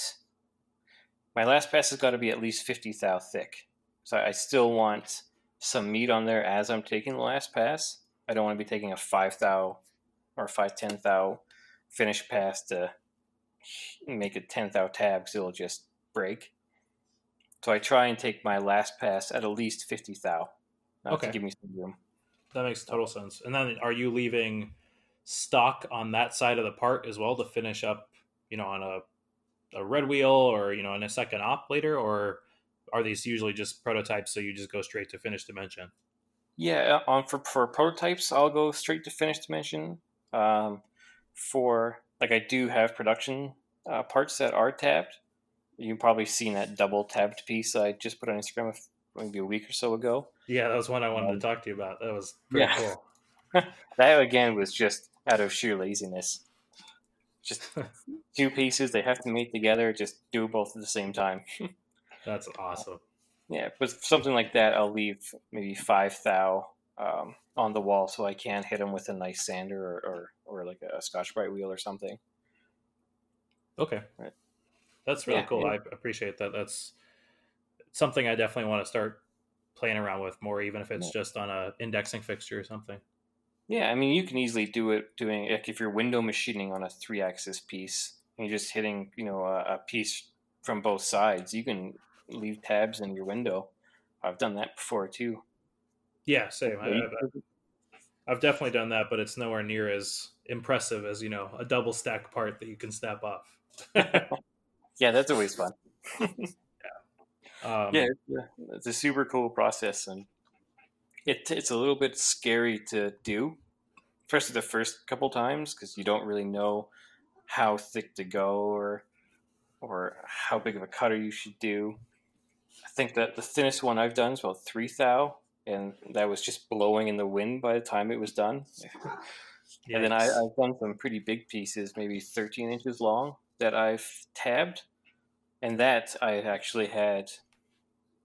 my last pass has got to be at least 50 thou thick. So I still want some meat on there as I'm taking the last pass. I don't want to be taking a 5 thou or 5 10 thou finish pass to make a 10 thou tab because it'll just break. So I try and take my last pass at at least 50 thou uh, okay. to give me some room. That makes total sense. And then are you leaving stock on that side of the part as well to finish up, you know, on a a red wheel or you know in a second op later, or are these usually just prototypes? So you just go straight to finished dimension. Yeah, on for for prototypes, I'll go straight to finished dimension. Um, for like I do have production uh, parts that are tabbed. You've probably seen that double tabbed piece I just put on Instagram maybe a week or so ago. Yeah, that was one I wanted um, to talk to you about. That was pretty yeah. cool. *laughs* that again was just out of sheer laziness just *laughs* two pieces they have to meet together just do both at the same time *laughs* that's awesome yeah but something like that i'll leave maybe five thou um, on the wall so i can hit them with a nice sander or, or, or like a Scotch-Brite wheel or something okay right. that's really yeah, cool yeah. i appreciate that that's something i definitely want to start playing around with more even if it's yeah. just on a indexing fixture or something yeah, I mean, you can easily do it doing like if you're window machining on a three-axis piece and you're just hitting, you know, a, a piece from both sides. You can leave tabs in your window. I've done that before too. Yeah, same. I, I've, I've definitely done that, but it's nowhere near as impressive as you know a double stack part that you can snap off. *laughs* yeah, that's always fun. yeah, um, yeah, it's a, it's a super cool process, and it, it's a little bit scary to do, especially the first couple times because you don't really know how thick to go or or how big of a cutter you should do. I think that the thinnest one I've done is about three thou, and that was just blowing in the wind by the time it was done. *laughs* and then I, have done some pretty big pieces, maybe 13 inches long, that I've tabbed, and that I actually had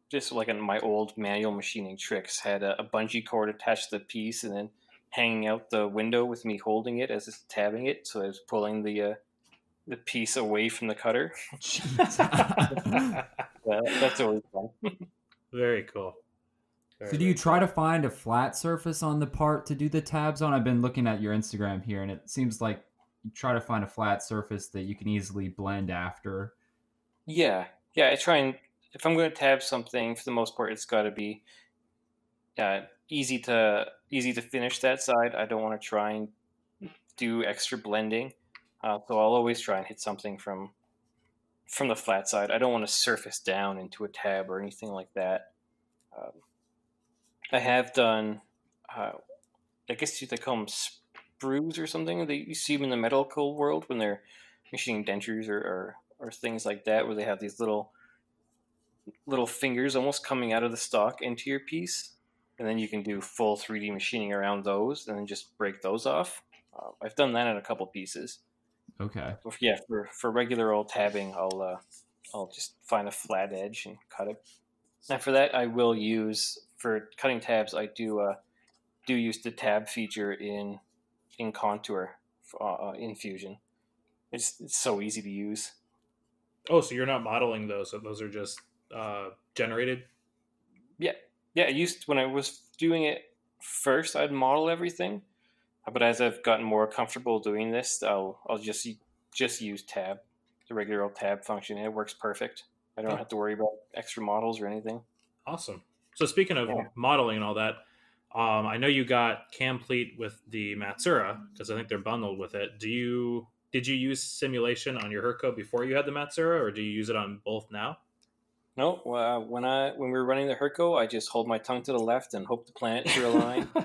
just like in my old manual machining tricks, had a, a bungee cord attached to the piece and then hanging out the window with me holding it as it's tabbing it. So I was pulling the uh, the piece away from the cutter. *laughs* *laughs* yeah, that's always fun. Very cool. Very, so do you try to find a flat surface on the part to do the tabs on? I've been looking at your Instagram here, and it seems like you try to find a flat surface that you can easily blend after. Yeah, yeah. I try and if I'm going to tab something, for the most part, it's got to be uh, easy to easy to finish that side. I don't want to try and do extra blending, uh, so I'll always try and hit something from from the flat side. I don't want to surface down into a tab or anything like that. Um, I have done, uh, I guess they call them sprues or something. They you see them in the medical world when they're machining dentures or, or, or things like that, where they have these little little fingers almost coming out of the stock into your piece. And then you can do full 3D machining around those and then just break those off. Uh, I've done that in a couple pieces. Okay. But yeah, for, for regular old tabbing, I'll uh, I'll just find a flat edge and cut it. And for that, I will use for cutting tabs. I do uh, do use the tab feature in in Contour uh, in Fusion. It's, it's so easy to use. Oh, so you're not modeling those; so those are just uh, generated? Yeah, yeah. I used when I was doing it first, I'd model everything, but as I've gotten more comfortable doing this, I'll I'll just just use tab, the regular old tab function. It works perfect. I don't oh. have to worry about extra models or anything. Awesome. So speaking of yeah. modeling and all that, um, I know you got Camplete with the Matsuura because I think they're bundled with it. Do you did you use simulation on your Hurco before you had the Matsuura, or do you use it on both now? No, uh, when I when we were running the Hurco, I just hold my tongue to the left and hope the planets are aligned. *laughs*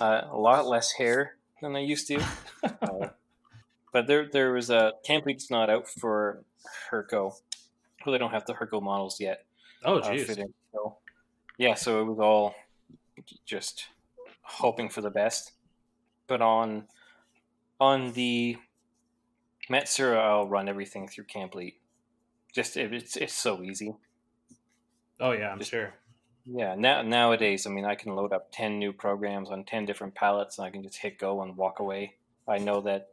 uh, a lot less hair than I used to, *laughs* uh, but there there was a Camplete's not out for Hurco, well, they don't have the Hurco models yet. Oh, geez. Uh, so, yeah, so it was all just hoping for the best. But on on the Matsuura, I'll run everything through Camplete. Just it's it's so easy. Oh yeah, I'm just, sure. Yeah, now nowadays, I mean, I can load up ten new programs on ten different palettes, and I can just hit go and walk away. I know that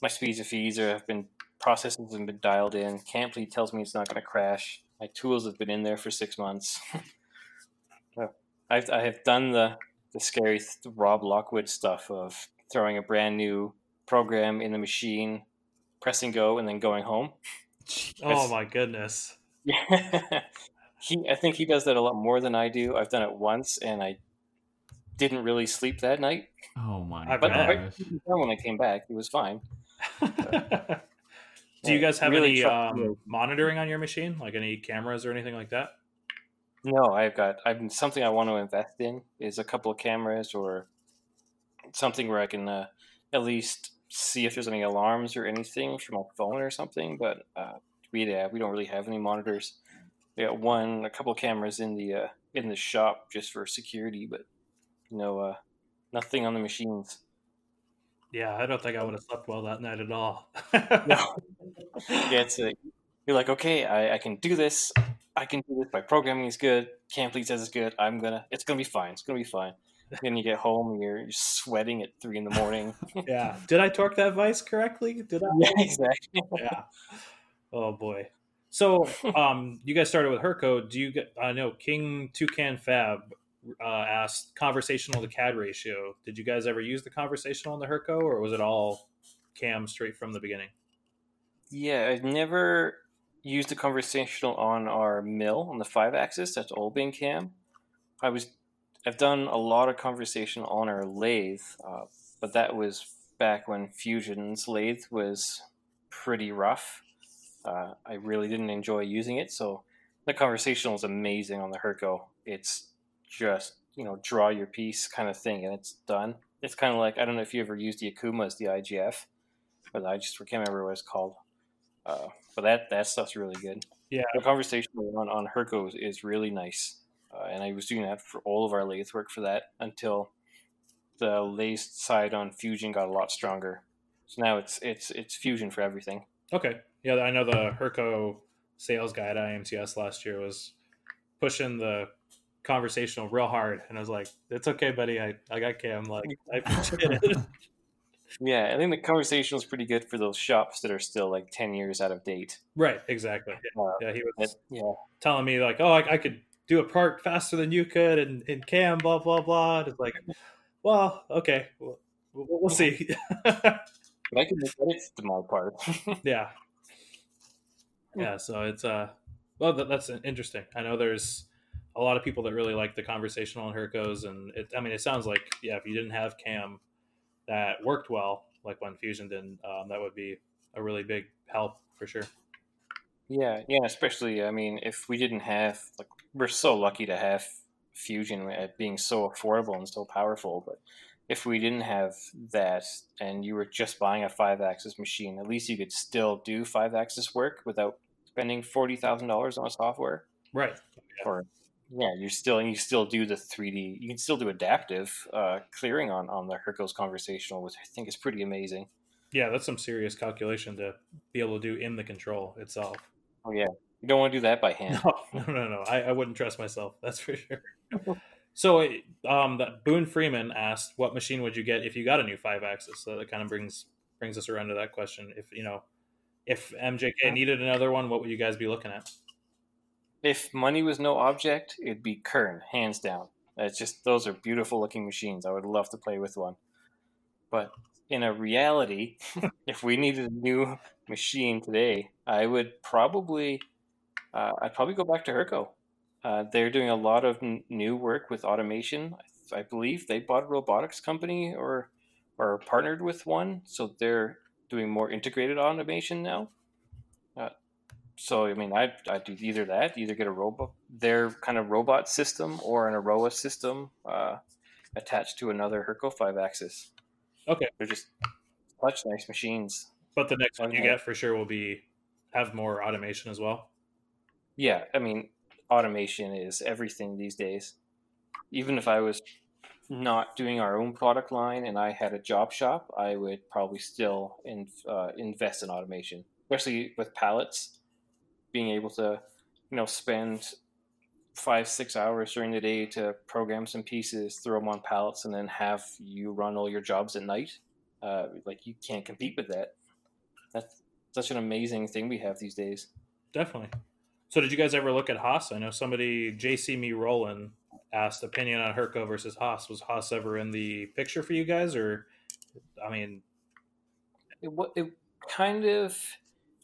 my speeds of feeds are, have been processes have been dialed in. Camplete tells me it's not going to crash. My tools have been in there for six months. *laughs* I've I have done the the scary th- Rob Lockwood stuff of throwing a brand new program in the machine, pressing go, and then going home. *laughs* Oh my goodness! Yeah, *laughs* he. I think he does that a lot more than I do. I've done it once, and I didn't really sleep that night. Oh my! I but gosh. when I came back, it was fine. *laughs* Do you guys have really any um, monitoring on your machine, like any cameras or anything like that? No, I've got. I've something I want to invest in is a couple of cameras or something where I can uh, at least see if there's any alarms or anything from my phone or something. But uh, we uh, we don't really have any monitors. We got one, a couple cameras in the uh, in the shop just for security, but no, uh, nothing on the machines. Yeah, I don't think I would have slept well that night at all. no. *laughs* Yeah, it's a, you're like, okay, I, I can do this. I can do this. My programming is good. Camplete says it's good. I'm gonna. It's gonna be fine. It's gonna be fine. then you get home and you're, you're sweating at three in the morning. *laughs* yeah. Did I torque that vice correctly? Did I? Yeah, *laughs* exactly. yeah. Oh boy. So, *laughs* um, you guys started with Hurco. Do you get? I know King Toucan Fab uh, asked conversational to CAD ratio. Did you guys ever use the conversational in the Hurco, or was it all cam straight from the beginning? Yeah, I've never used the conversational on our mill on the five axis. That's all been cam. I was, I've done a lot of conversation on our lathe, uh, but that was back when Fusion's lathe was pretty rough. Uh, I really didn't enjoy using it, so the conversational is amazing on the Hurco. It's just you know draw your piece kind of thing, and it's done. It's kind of like I don't know if you ever used the Okuma as the IGF, but I just can't remember what it's called. Uh, but that that stuff's really good. Yeah, the conversation on on Hurco is, is really nice, uh, and I was doing that for all of our lathe work for that until the lathe side on Fusion got a lot stronger. So now it's it's it's Fusion for everything. Okay, yeah, I know the Hurco sales guy at IMTS last year was pushing the conversational real hard, and I was like, "It's okay, buddy. I I got Cam. Like I appreciate it." *laughs* Yeah, I think the conversation is pretty good for those shops that are still like ten years out of date. Right. Exactly. Yeah. Uh, yeah he was. Yeah. Telling me like, "Oh, I, I, could do a part faster than you could," and in Cam, blah blah blah. It's like, well, okay, we'll, we'll see. *laughs* but I can make edits to my part. *laughs* yeah. Yeah. So it's uh, well, that, that's interesting. I know there's a lot of people that really like the conversational on Hurcos, and it, I mean, it sounds like yeah, if you didn't have Cam, that worked well, like when Fusion did, um, that would be a really big help for sure. Yeah, yeah, especially I mean, if we didn't have like, we're so lucky to have Fusion at being so affordable and so powerful, but if we didn't have that and you were just buying a five axis machine, at least you could still do five axis work without spending forty thousand dollars on a software. Right. Yeah. Or yeah, you still you still do the 3D. You can still do adaptive uh, clearing on on the Hurco's conversational, which I think is pretty amazing. Yeah, that's some serious calculation to be able to do in the control itself. Oh yeah, you don't want to do that by hand. No, *laughs* no, no, no. I, I wouldn't trust myself. That's for sure. *laughs* so, um, that Boone Freeman asked, "What machine would you get if you got a new five axis?" So that kind of brings brings us around to that question. If you know, if MJK needed another one, what would you guys be looking at? if money was no object, it'd be Kern, hands down. It's just those are beautiful looking machines. I would love to play with one. But in a reality, *laughs* if we needed a new machine today, I would probably uh, I'd probably go back to Hurco. Uh, they're doing a lot of n- new work with automation. I, I, believe they bought a robotics company or or partnered with one, so they're doing more integrated automation now. Uh, so I mean, I'd, I'd do either that, either get a robot, their kind of robot system, or an Erowa system uh, attached to another Hurco five axis. Okay, they're just such nice machines. But the next one you get for sure will be have more automation as well. Yeah, I mean, automation is everything these days. Even if I was not doing our own product line and I had a job shop, I would probably still in, uh, invest in automation, especially with pallets. Being able to, you know, spend five six hours during the day to program some pieces, throw them on pallets, and then have you run all your jobs at night. Uh, like you can't compete with that. That's such an amazing thing we have these days. Definitely. So, did you guys ever look at Haas? I know somebody, JC Me Roland, asked opinion on Hurco versus Haas. Was Haas ever in the picture for you guys, or I mean, it, it kind of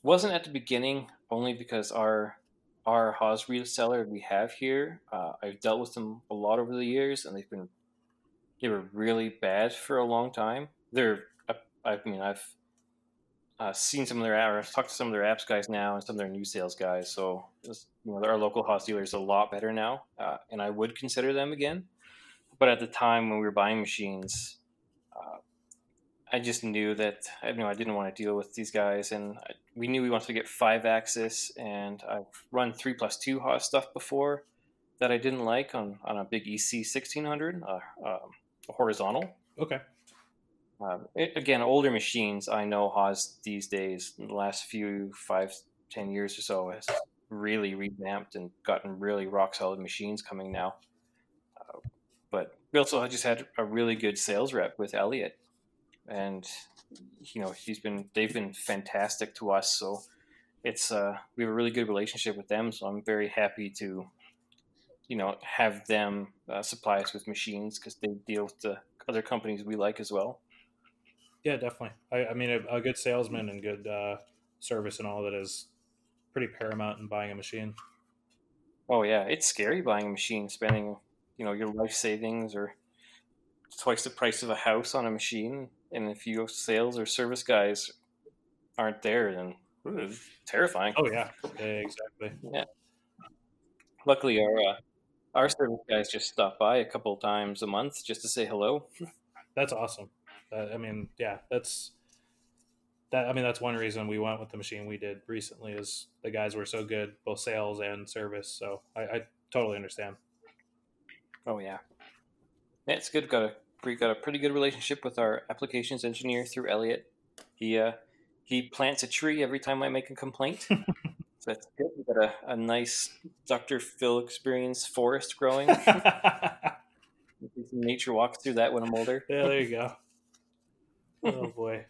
wasn't at the beginning, only because our our Haas reseller we have here, uh, I've dealt with them a lot over the years, and they've been they were really bad for a long time. They're I mean I've uh, seen some of their apps, talked to some of their apps guys now, and some of their new sales guys. So you know, our local Haas dealer is a lot better now, uh, and I would consider them again. But at the time when we were buying machines, uh, I just knew that I you know I didn't want to deal with these guys, and I, we knew we wanted to get five axis, and I've run three plus two Haas stuff before that I didn't like on on a big EC sixteen hundred, uh, um, horizontal. Okay. Um, it, again, older machines I know Haas these days, in the last few five, ten years or so, has really revamped and gotten really rock solid machines coming now. Uh, but we also just had a really good sales rep with Elliot, and you know he's been they've been fantastic to us. So it's uh, we have a really good relationship with them. So I'm very happy to you know have them uh, supply us with machines because they deal with the other companies we like as well. Yeah, definitely. I, I mean, a, a, good salesman and good uh, service and all that is pretty paramount in buying a machine. Oh yeah, it's scary buying a machine, spending you know your life savings or twice the price of a house on a machine, and if your sales or service guys aren't there, then ooh, terrifying. Oh yeah, yeah exactly. Yeah. Luckily, our uh, our service guys just stop by a couple times a month just to say hello. That's awesome. Uh, I mean, yeah, that's that. I mean, that's one reason we went with the machine we did recently is the guys were so good, both sales and service. So I, I totally understand. Oh yeah, yeah, it's good. Got a we got a pretty good relationship with our applications engineer through Elliot. He uh, he plants a tree every time I make a complaint. *laughs* so that's good. We got a, a nice Dr. Phil experience forest growing. *laughs* nature walks through that when I'm older. Yeah, there you go oh boy.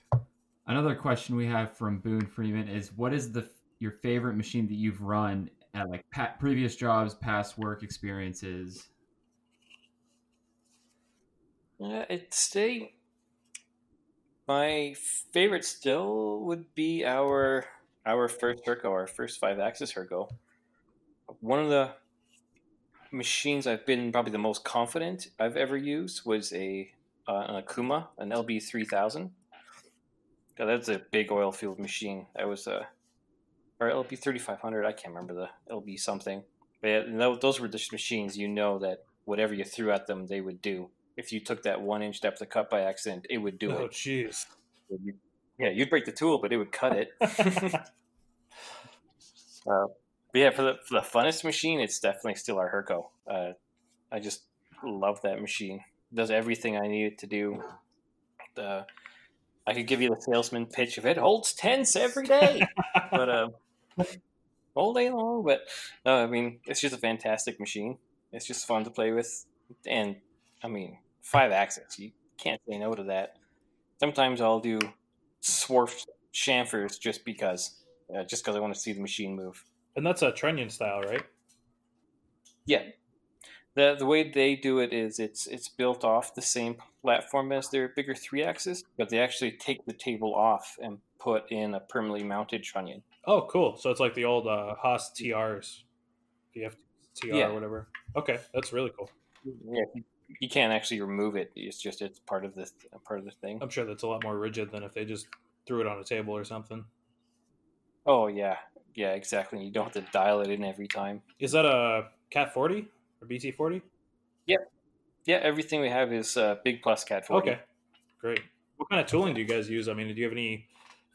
Another question we have from Boone Freeman is: What is the your favorite machine that you've run at like previous jobs, past work experiences? Uh, yeah, it stay. My favorite still would be our our first Hurco, our first five axis Hurco. One of the machines I've been probably the most confident I've ever used was a uh, an Okuma, an LB three thousand. Yeah, that's a big oil field machine. That was a or LB thirty five hundred. I can't remember the LB something. But yeah, those were just machines. You know that whatever you threw at them, they would do. If you took that one inch depth of cut by accident, it would do oh, it. Oh, jeez. Yeah, you'd break the tool, but it would cut it. *laughs* uh, but yeah, for the for the funnest machine, it's definitely still our Hurco. Uh, I just love that machine does everything I need it to do. The I could give you the salesman pitch if it holds tents every day, *laughs* but uh, all day long. But no, I mean it's just a fantastic machine. It's just fun to play with, and I mean five axis. You can't say no to that. Sometimes I'll do swarf chamfers just because, uh, just because I want to see the machine move. And that's a Trunnion style, right? Yeah, the the way they do it is it's it's built off the same platform as their bigger three axis, but they actually take the table off and put in a permanently mounted trunnion. Oh, cool! So it's like the old uh, Haas TRs, TR yeah. or whatever. Okay, that's really cool. Yeah, you can't actually remove it. It's just it's part of the part of the thing. I'm sure that's a lot more rigid than if they just threw it on a table or something. Oh yeah, yeah, exactly. You don't have to dial it in every time. Is that a Cat 40? Or BT40? Yep. Yeah, everything we have is uh, Big Plus Cat 40. Okay, great. What kind of tooling do you guys use? I mean, do you have any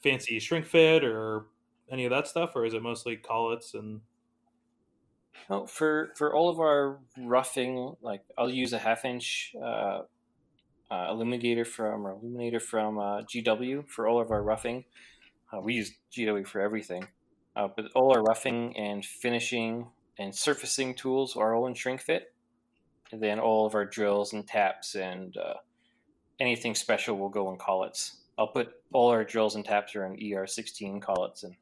fancy shrink fit or any of that stuff, or is it mostly collets and? No, for for all of our roughing, like I'll use a half inch uh, uh, illuminator from or illuminator from uh, GW for all of our roughing. Uh, we use GW for everything, uh, but all our roughing and finishing and surfacing tools are all in shrink fit. And then all of our drills and taps and uh, anything special will go in collets. I'll put all our drills and taps are in ER16 collets and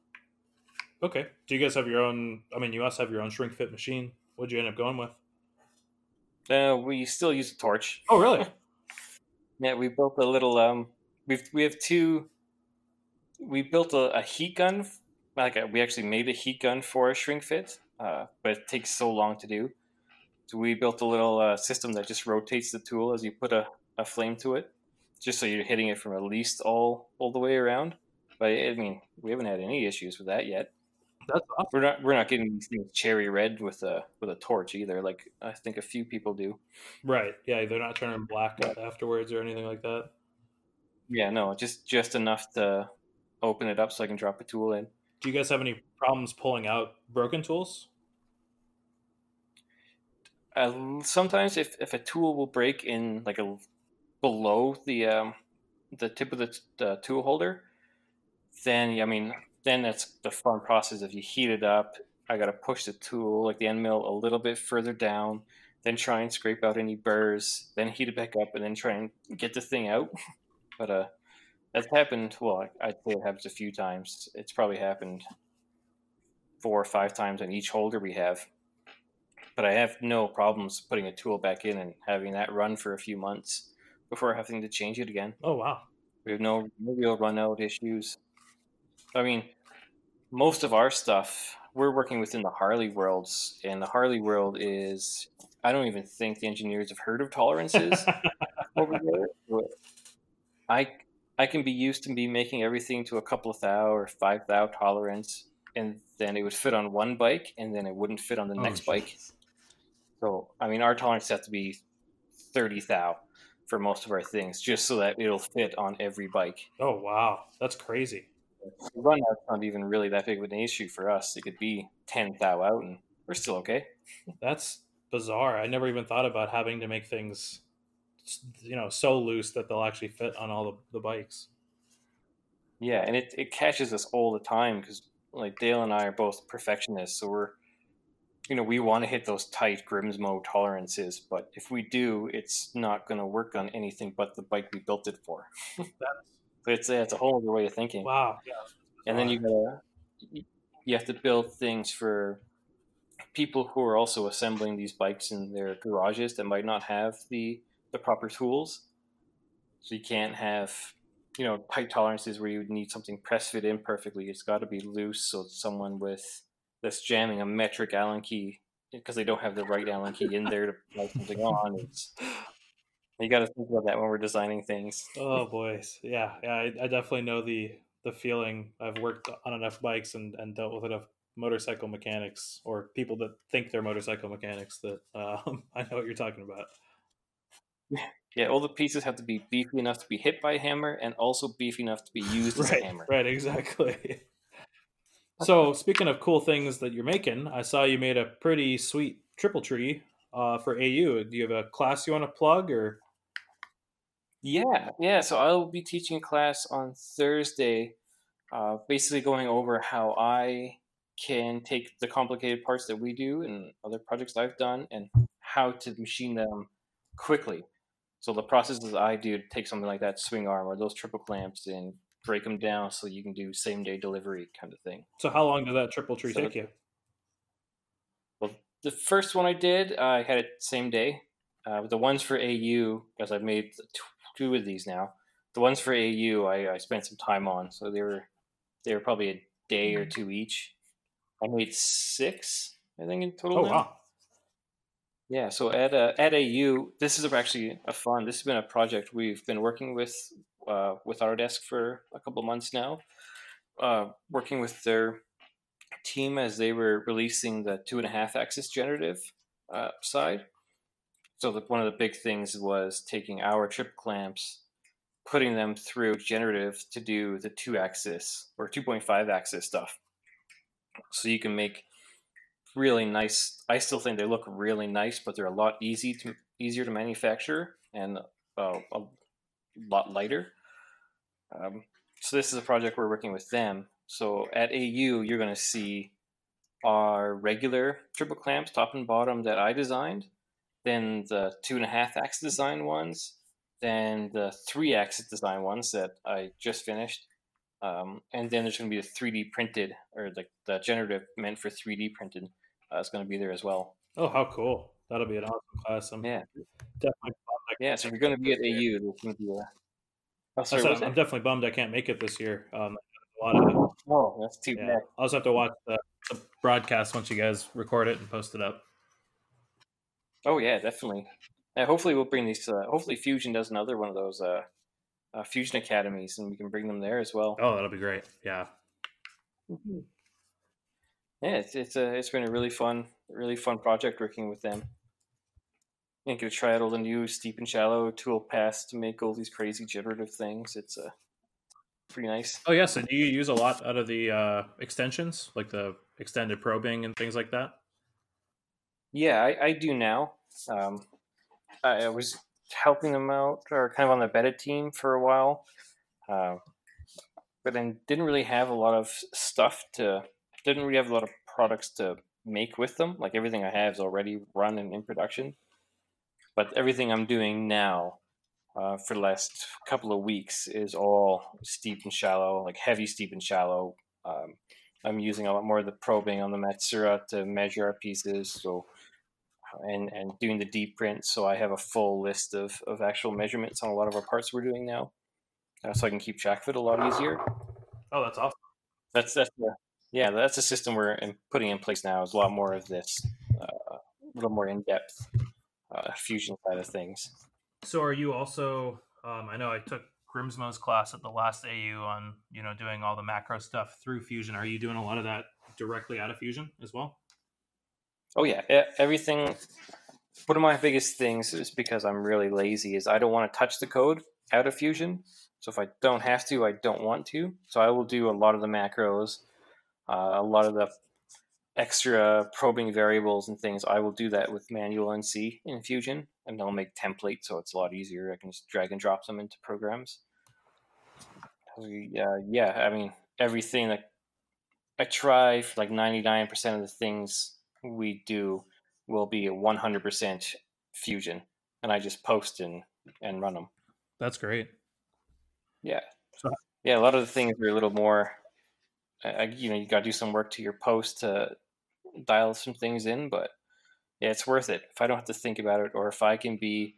Okay. Do you guys have your own? I mean, you also have your own shrink fit machine. What'd you end up going with? Uh, we still use a torch. Oh, really? *laughs* yeah, we built a little. Um, we've we have two. We built a, a heat gun. Like a, we actually made a heat gun for a shrink fit, uh, but it takes so long to do. So we built a little uh, system that just rotates the tool as you put a, a flame to it, just so you're hitting it from at least all all the way around. But I mean, we haven't had any issues with that yet. That's awesome. We're not we're not getting these things cherry red with a with a torch either. Like I think a few people do. Right. Yeah, they're not turning black yeah. afterwards or anything like that. Yeah, no, just just enough to open it up so I can drop a tool in. Do you guys have any problems pulling out broken tools? Uh, sometimes if, if a tool will break in like a below the um, the tip of the, the tool holder, then I mean then that's the fun process of you heat it up. I got to push the tool, like the end mill, a little bit further down, then try and scrape out any burrs, then heat it back up, and then try and get the thing out. *laughs* But uh, that's happened. Well, I'd say it happens a few times. It's probably happened four or five times on each holder we have. But I have no problems putting a tool back in and having that run for a few months before having to change it again. Oh wow! We have no, real run out issues. I mean, most of our stuff we're working within the Harley worlds, and the Harley world is I don't even think the engineers have heard of tolerances *laughs* over there. I I can be used to be making everything to a couple of thou or five thou tolerance, and then it would fit on one bike, and then it wouldn't fit on the oh, next geez. bike. So I mean, our tolerance has to be thirty thou for most of our things, just so that it'll fit on every bike. Oh wow, that's crazy run out's not even really that big of an issue for us. It could be ten thou out, and we're still okay. That's bizarre. I never even thought about having to make things, you know, so loose that they'll actually fit on all the, the bikes. Yeah, and it it catches us all the time because like Dale and I are both perfectionists, so we're you know, we want to hit those tight Grimsmo tolerances, but if we do, it's not going to work on anything but the bike we built it for. *laughs* it's it's a whole other way of thinking. Wow. Yeah. And then you gotta you have to build things for people who are also assembling these bikes in their garages that might not have the the proper tools. So you can't have you know tight tolerances where you would need something press fit in perfectly. It's got to be loose so someone with that's jamming a metric Allen key because they don't have the right Allen key in there to plug something on. It's you got to think about that when we're designing things. Oh boys, yeah, yeah. I, I, definitely know the the feeling. I've worked on enough bikes and, and dealt with enough motorcycle mechanics or people that think they're motorcycle mechanics that *laughs* um, I know what you're talking about. Yeah, all the pieces have to be beefy enough to be hit by a hammer, and also beefy enough to be used right, as a hammer. Right, exactly. so, speaking of cool things that you're making, I saw you made a pretty sweet triple tree uh, for AU. Do you have a class you want to plug, or yeah, yeah. So I'll be teaching a class on Thursday, uh, basically going over how I can take the complicated parts that we do and other projects I've done and how to machine them quickly. So the processes I do to take something like that swing arm or those triple clamps and break them down so you can do same day delivery kind of thing. So how long did that triple tree so take you? Well, the first one I did, uh, I had it same day. Uh, the ones for AU, because I've made two of these now. The ones for AU, I, I spent some time on, so they were they were probably a day or mm. two each. I made six, I think, in total. Oh now. wow! Yeah, so at uh, at AU, this is actually a fun. This has been a project we've been working with uh, with Autodesk for a couple months now. Uh, working with their team as they were releasing the two and a half axis generative uh, side. So the, one of the big things was taking our trip clamps putting them through generative to do the two axis or 2.5 axis stuff. So you can make really nice. I still think they look really nice, but they're a lot easy to easier to manufacture and uh, a lot lighter. Um, so this is a project we're working with them. So at AU, you're going to see our regular triple clamps, top and bottom, that I designed, then the two and a half axis design ones, then the three axis design ones that I just finished, um, and then there's going to be the 3D printed or like the generative meant for 3D printed uh, is going to be there as well. Oh, how cool! That'll be an awesome class. I'm yeah, definitely. Yeah, so if you're going to be at AU, there's going to be a. Oh, sorry, I'm, I'm definitely bummed I can't make it this year. Um, a lot of oh, that's too yeah. bad. I'll also have to watch the, the broadcast once you guys record it and post it up. Oh yeah, definitely. Yeah, hopefully we'll bring these. Uh, hopefully Fusion does another one of those uh, uh, Fusion academies, and we can bring them there as well. Oh, that'll be great. Yeah. Mm-hmm. Yeah, it's it's a it's been a really fun, really fun project working with them. And get to try out all the new steep and shallow tool paths to make all these crazy generative things. It's uh, pretty nice. Oh yes, yeah, so do you use a lot out of the uh, extensions, like the extended probing and things like that? Yeah, I, I do now. Um, I was helping them out or kind of on the beta team for a while, uh, but then didn't really have a lot of stuff to. Didn't really have a lot of products to make with them. Like everything I have is already run and in production. But everything I'm doing now uh, for the last couple of weeks is all steep and shallow, like heavy steep and shallow. Um, I'm using a lot more of the probing on the Matsuura to measure our pieces. So and and doing the deep print. So I have a full list of of actual measurements on a lot of our parts we're doing now, uh, so I can keep track of it a lot easier. Oh, that's awesome. That's that's the yeah that's a system we're in, putting in place now. Is a lot more of this, uh, a little more in depth uh, fusion side of things. So are you also? Um, I know I took Grimsmo's class at the last AU on you know doing all the macro stuff through Fusion. Are you doing a lot of that directly out of Fusion as well? Oh yeah, everything. One of my biggest things is because I'm really lazy. Is I don't want to touch the code out of Fusion. So if I don't have to, I don't want to. So I will do a lot of the macros, uh, a lot of the extra probing variables and things. I will do that with manual NC in Fusion, and I'll make templates so it's a lot easier. I can just drag and drop them into programs. Yeah, yeah. I mean, everything that I try for like 99% of the things we do will be a 100% fusion and i just post and and run them that's great. Yeah. So, yeah a lot of the things are a little more uh, you know you got to do some work to your post to dial some things in but yeah it's worth it. If i don't have to think about it or if i can be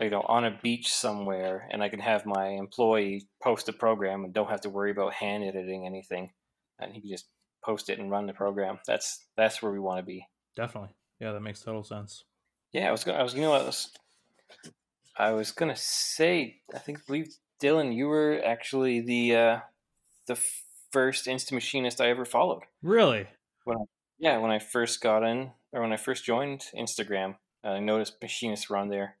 you know on a beach somewhere and i can have my employee post a program and don't have to worry about hand editing anything and he can just post it and run the program. That's that's where we want to be. Definitely. Yeah, that makes total sense. Yeah, I was gonna, I was you know I was, I was gonna say I think believe Dylan you were actually the uh, the first Instamachinist I ever followed. Really? When I, yeah, when I first got in or when I first joined Instagram, I noticed machinists were on there.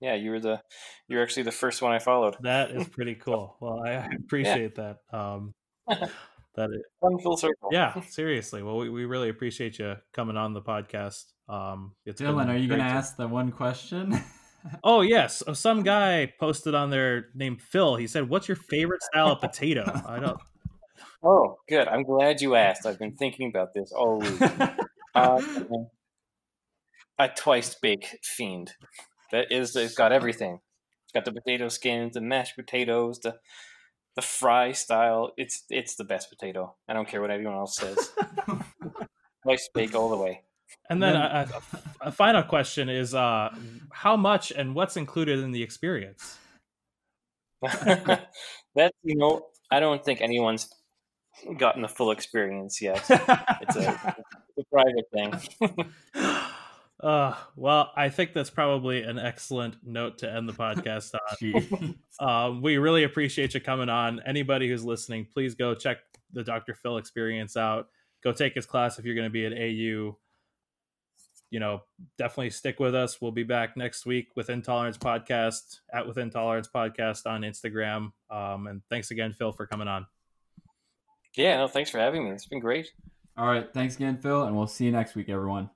Yeah, you were the you're actually the first one I followed. That is *laughs* pretty cool. Well, I appreciate yeah. that. Um, *laughs* that it, One full circle. Yeah, *laughs* seriously. Well, we, we really appreciate you coming on the podcast. Um, it's Dylan, are you going to ask the one question? *laughs* oh yes, oh, some guy posted on there named Phil. He said, "What's your favorite style of potato?" I don't. *laughs* Oh, good. I'm glad you asked. I've been thinking about this all week. uh, a twice baked fiend. That is, it's got everything. It's got the potato skins, the mashed potatoes, the the fry style. It's it's the best potato. I don't care what anyone else says. *laughs* nice bake all the way. And then a, a, a, final question is: uh, How much and what's included in the experience? *laughs* That you know, I don't think anyone's gotten the full experience yet. *laughs* It's a, it's a private thing. Uh, well, I think that's probably an excellent note to end the podcast *laughs* on. um, we really appreciate you coming on. Anybody who's listening, please go check the Dr. Phil experience out. Go take his class if you're going to be at AU. you know, definitely stick with us. We'll be back next week with Intolerance Podcast at With Intolerance Podcast on Instagram. Um, and thanks again, Phil, for coming on. Yeah, no, thanks for having me. It's been great. All right. Thanks again, Phil. And we'll see you next week, everyone.